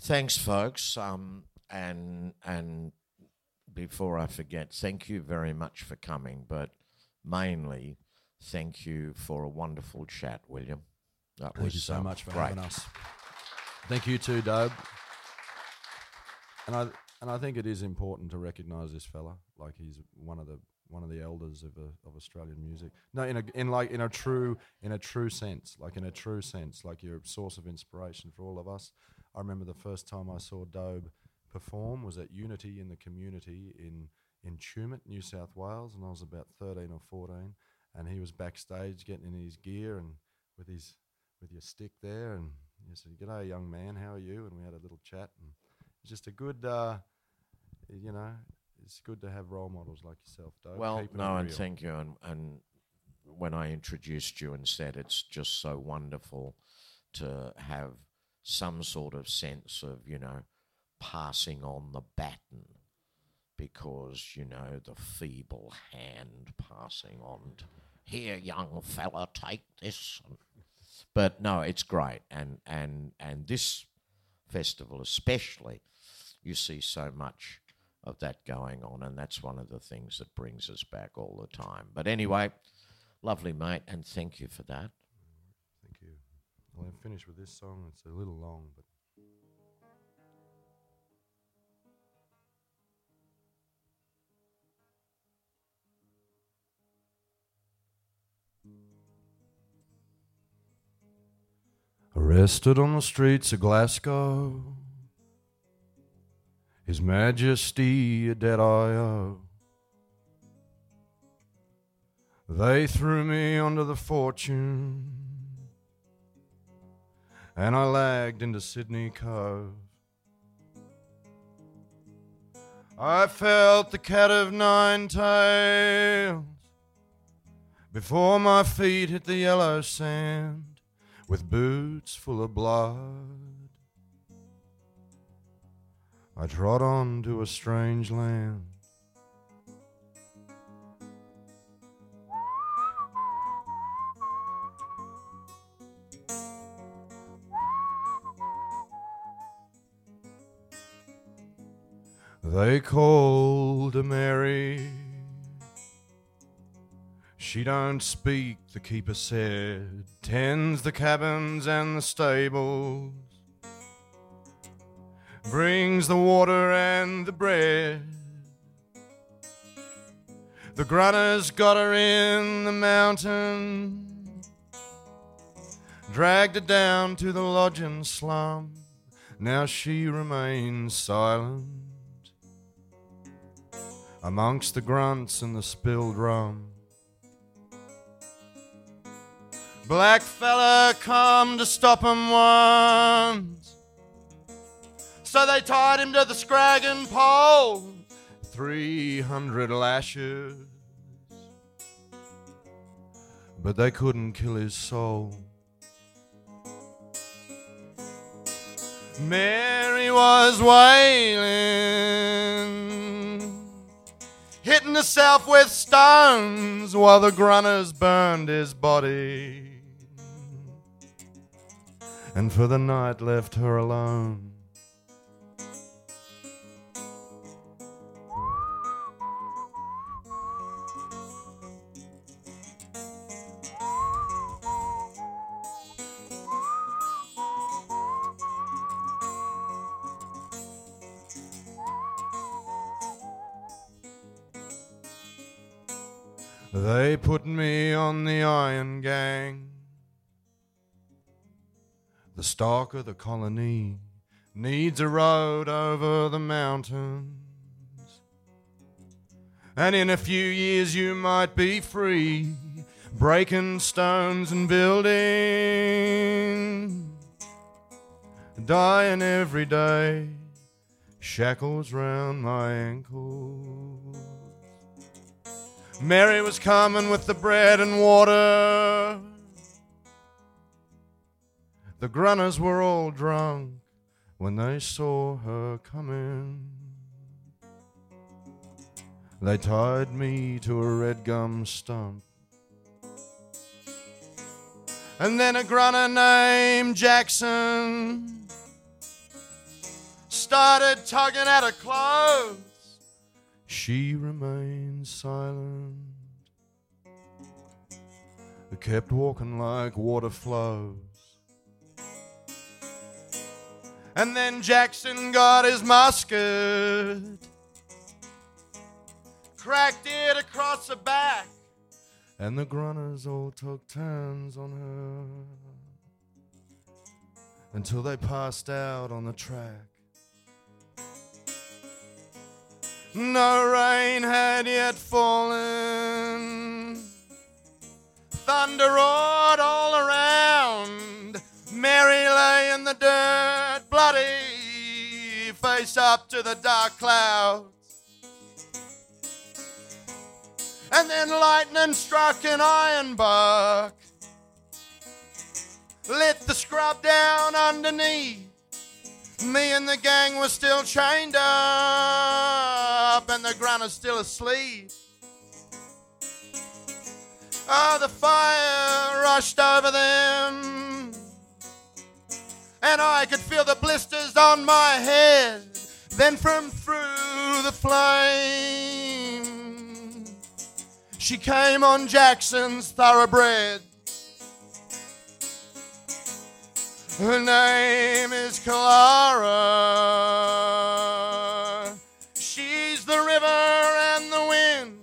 Thanks, folks. Um, and and before I forget, thank you very much for coming, but mainly thank you for a wonderful chat, William. That Thank was you so um, much for great. having us. Thank you too, Dobe. And I and I think it is important to recognise this fella, like he's one of the one of the elders of a, of Australian music. No, in a in like in a true in a true sense, like in a true sense, like you're a source of inspiration for all of us. I remember the first time I saw Dobe perform was at Unity in the community in in Tumut, New South Wales, and I was about thirteen or fourteen, and he was backstage getting in his gear and with his with your stick there, and he said, "G'day, young man, how are you?" And we had a little chat, and just a good, uh, you know, it's good to have role models like yourself, Doe. Well, no, and real. thank you. And, and when I introduced you and said it's just so wonderful to have some sort of sense of, you know, passing on the baton because, you know, the feeble hand passing on. To, Here, young fella, take this. But no, it's great. And, and, and this festival, especially, you see so much of that going on, and that's one of the things that brings us back all the time. But anyway, lovely, mate, and thank you for that. Thank you. Well, I'll finish with this song. It's a little long, but. Arrested on the streets of Glasgow, His Majesty a dead I owe. They threw me under the fortune, and I lagged into Sydney Cove. I felt the cat of nine tails before my feet hit the yellow sand with boots full of blood. I trod on to a strange land. They called her Mary. She don't speak, the keeper said. Tends the cabins and the stables. Brings the water and the bread. The grunner's got her in the mountain. Dragged her down to the lodging slum. Now she remains silent amongst the grunts and the spilled rum. Black fella come to stop him once. So they tied him to the scraggin' pole. Three hundred lashes. But they couldn't kill his soul. Mary was wailing hitting herself with stones while the grunners burned his body. And for the night left her alone. Of the colony needs a road over the mountains. And in a few years you might be free, breaking stones and building. Dying every day, shackles round my ankles. Mary was coming with the bread and water. The grunners were all drunk when they saw her coming. They tied me to a red gum stump. And then a grunner named Jackson started tugging at her clothes. She remained silent. Kept walking like water flows. And then Jackson got his musket, cracked it across the back, and the grunners all took turns on her until they passed out on the track. No rain had yet fallen. Thunder roared all around. Mary lay in the dirt, bloody, face up to the dark clouds. And then lightning struck an ironbark, lit the scrub down underneath. Me and the gang were still chained up, and the grunner's still asleep. Oh, the fire rushed over them, and I could feel the blisters on my head. Then from through the flame, she came on Jackson's thoroughbred. Her name is Clara. She's the river and the wind,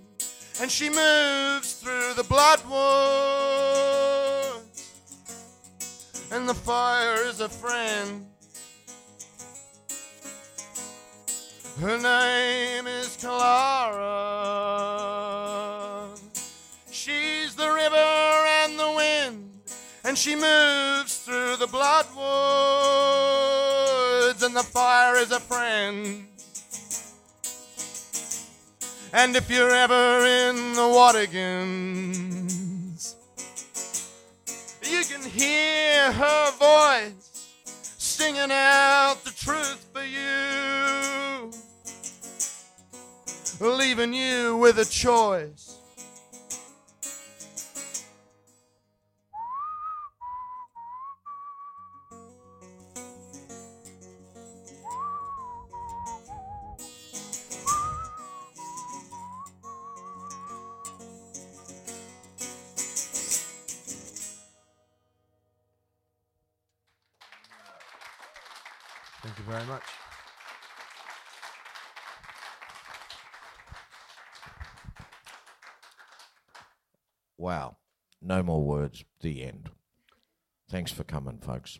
and she moves through the bloodwoods. And the fire is a friend. Her name is Clara. She's the river and the wind, and she moves through the bloodwoods, and the fire is a friend. And if you're ever in the Watagans, you can hear her voice singing out the truth for you, leaving you with a choice. Words. The end. Thanks for coming, folks.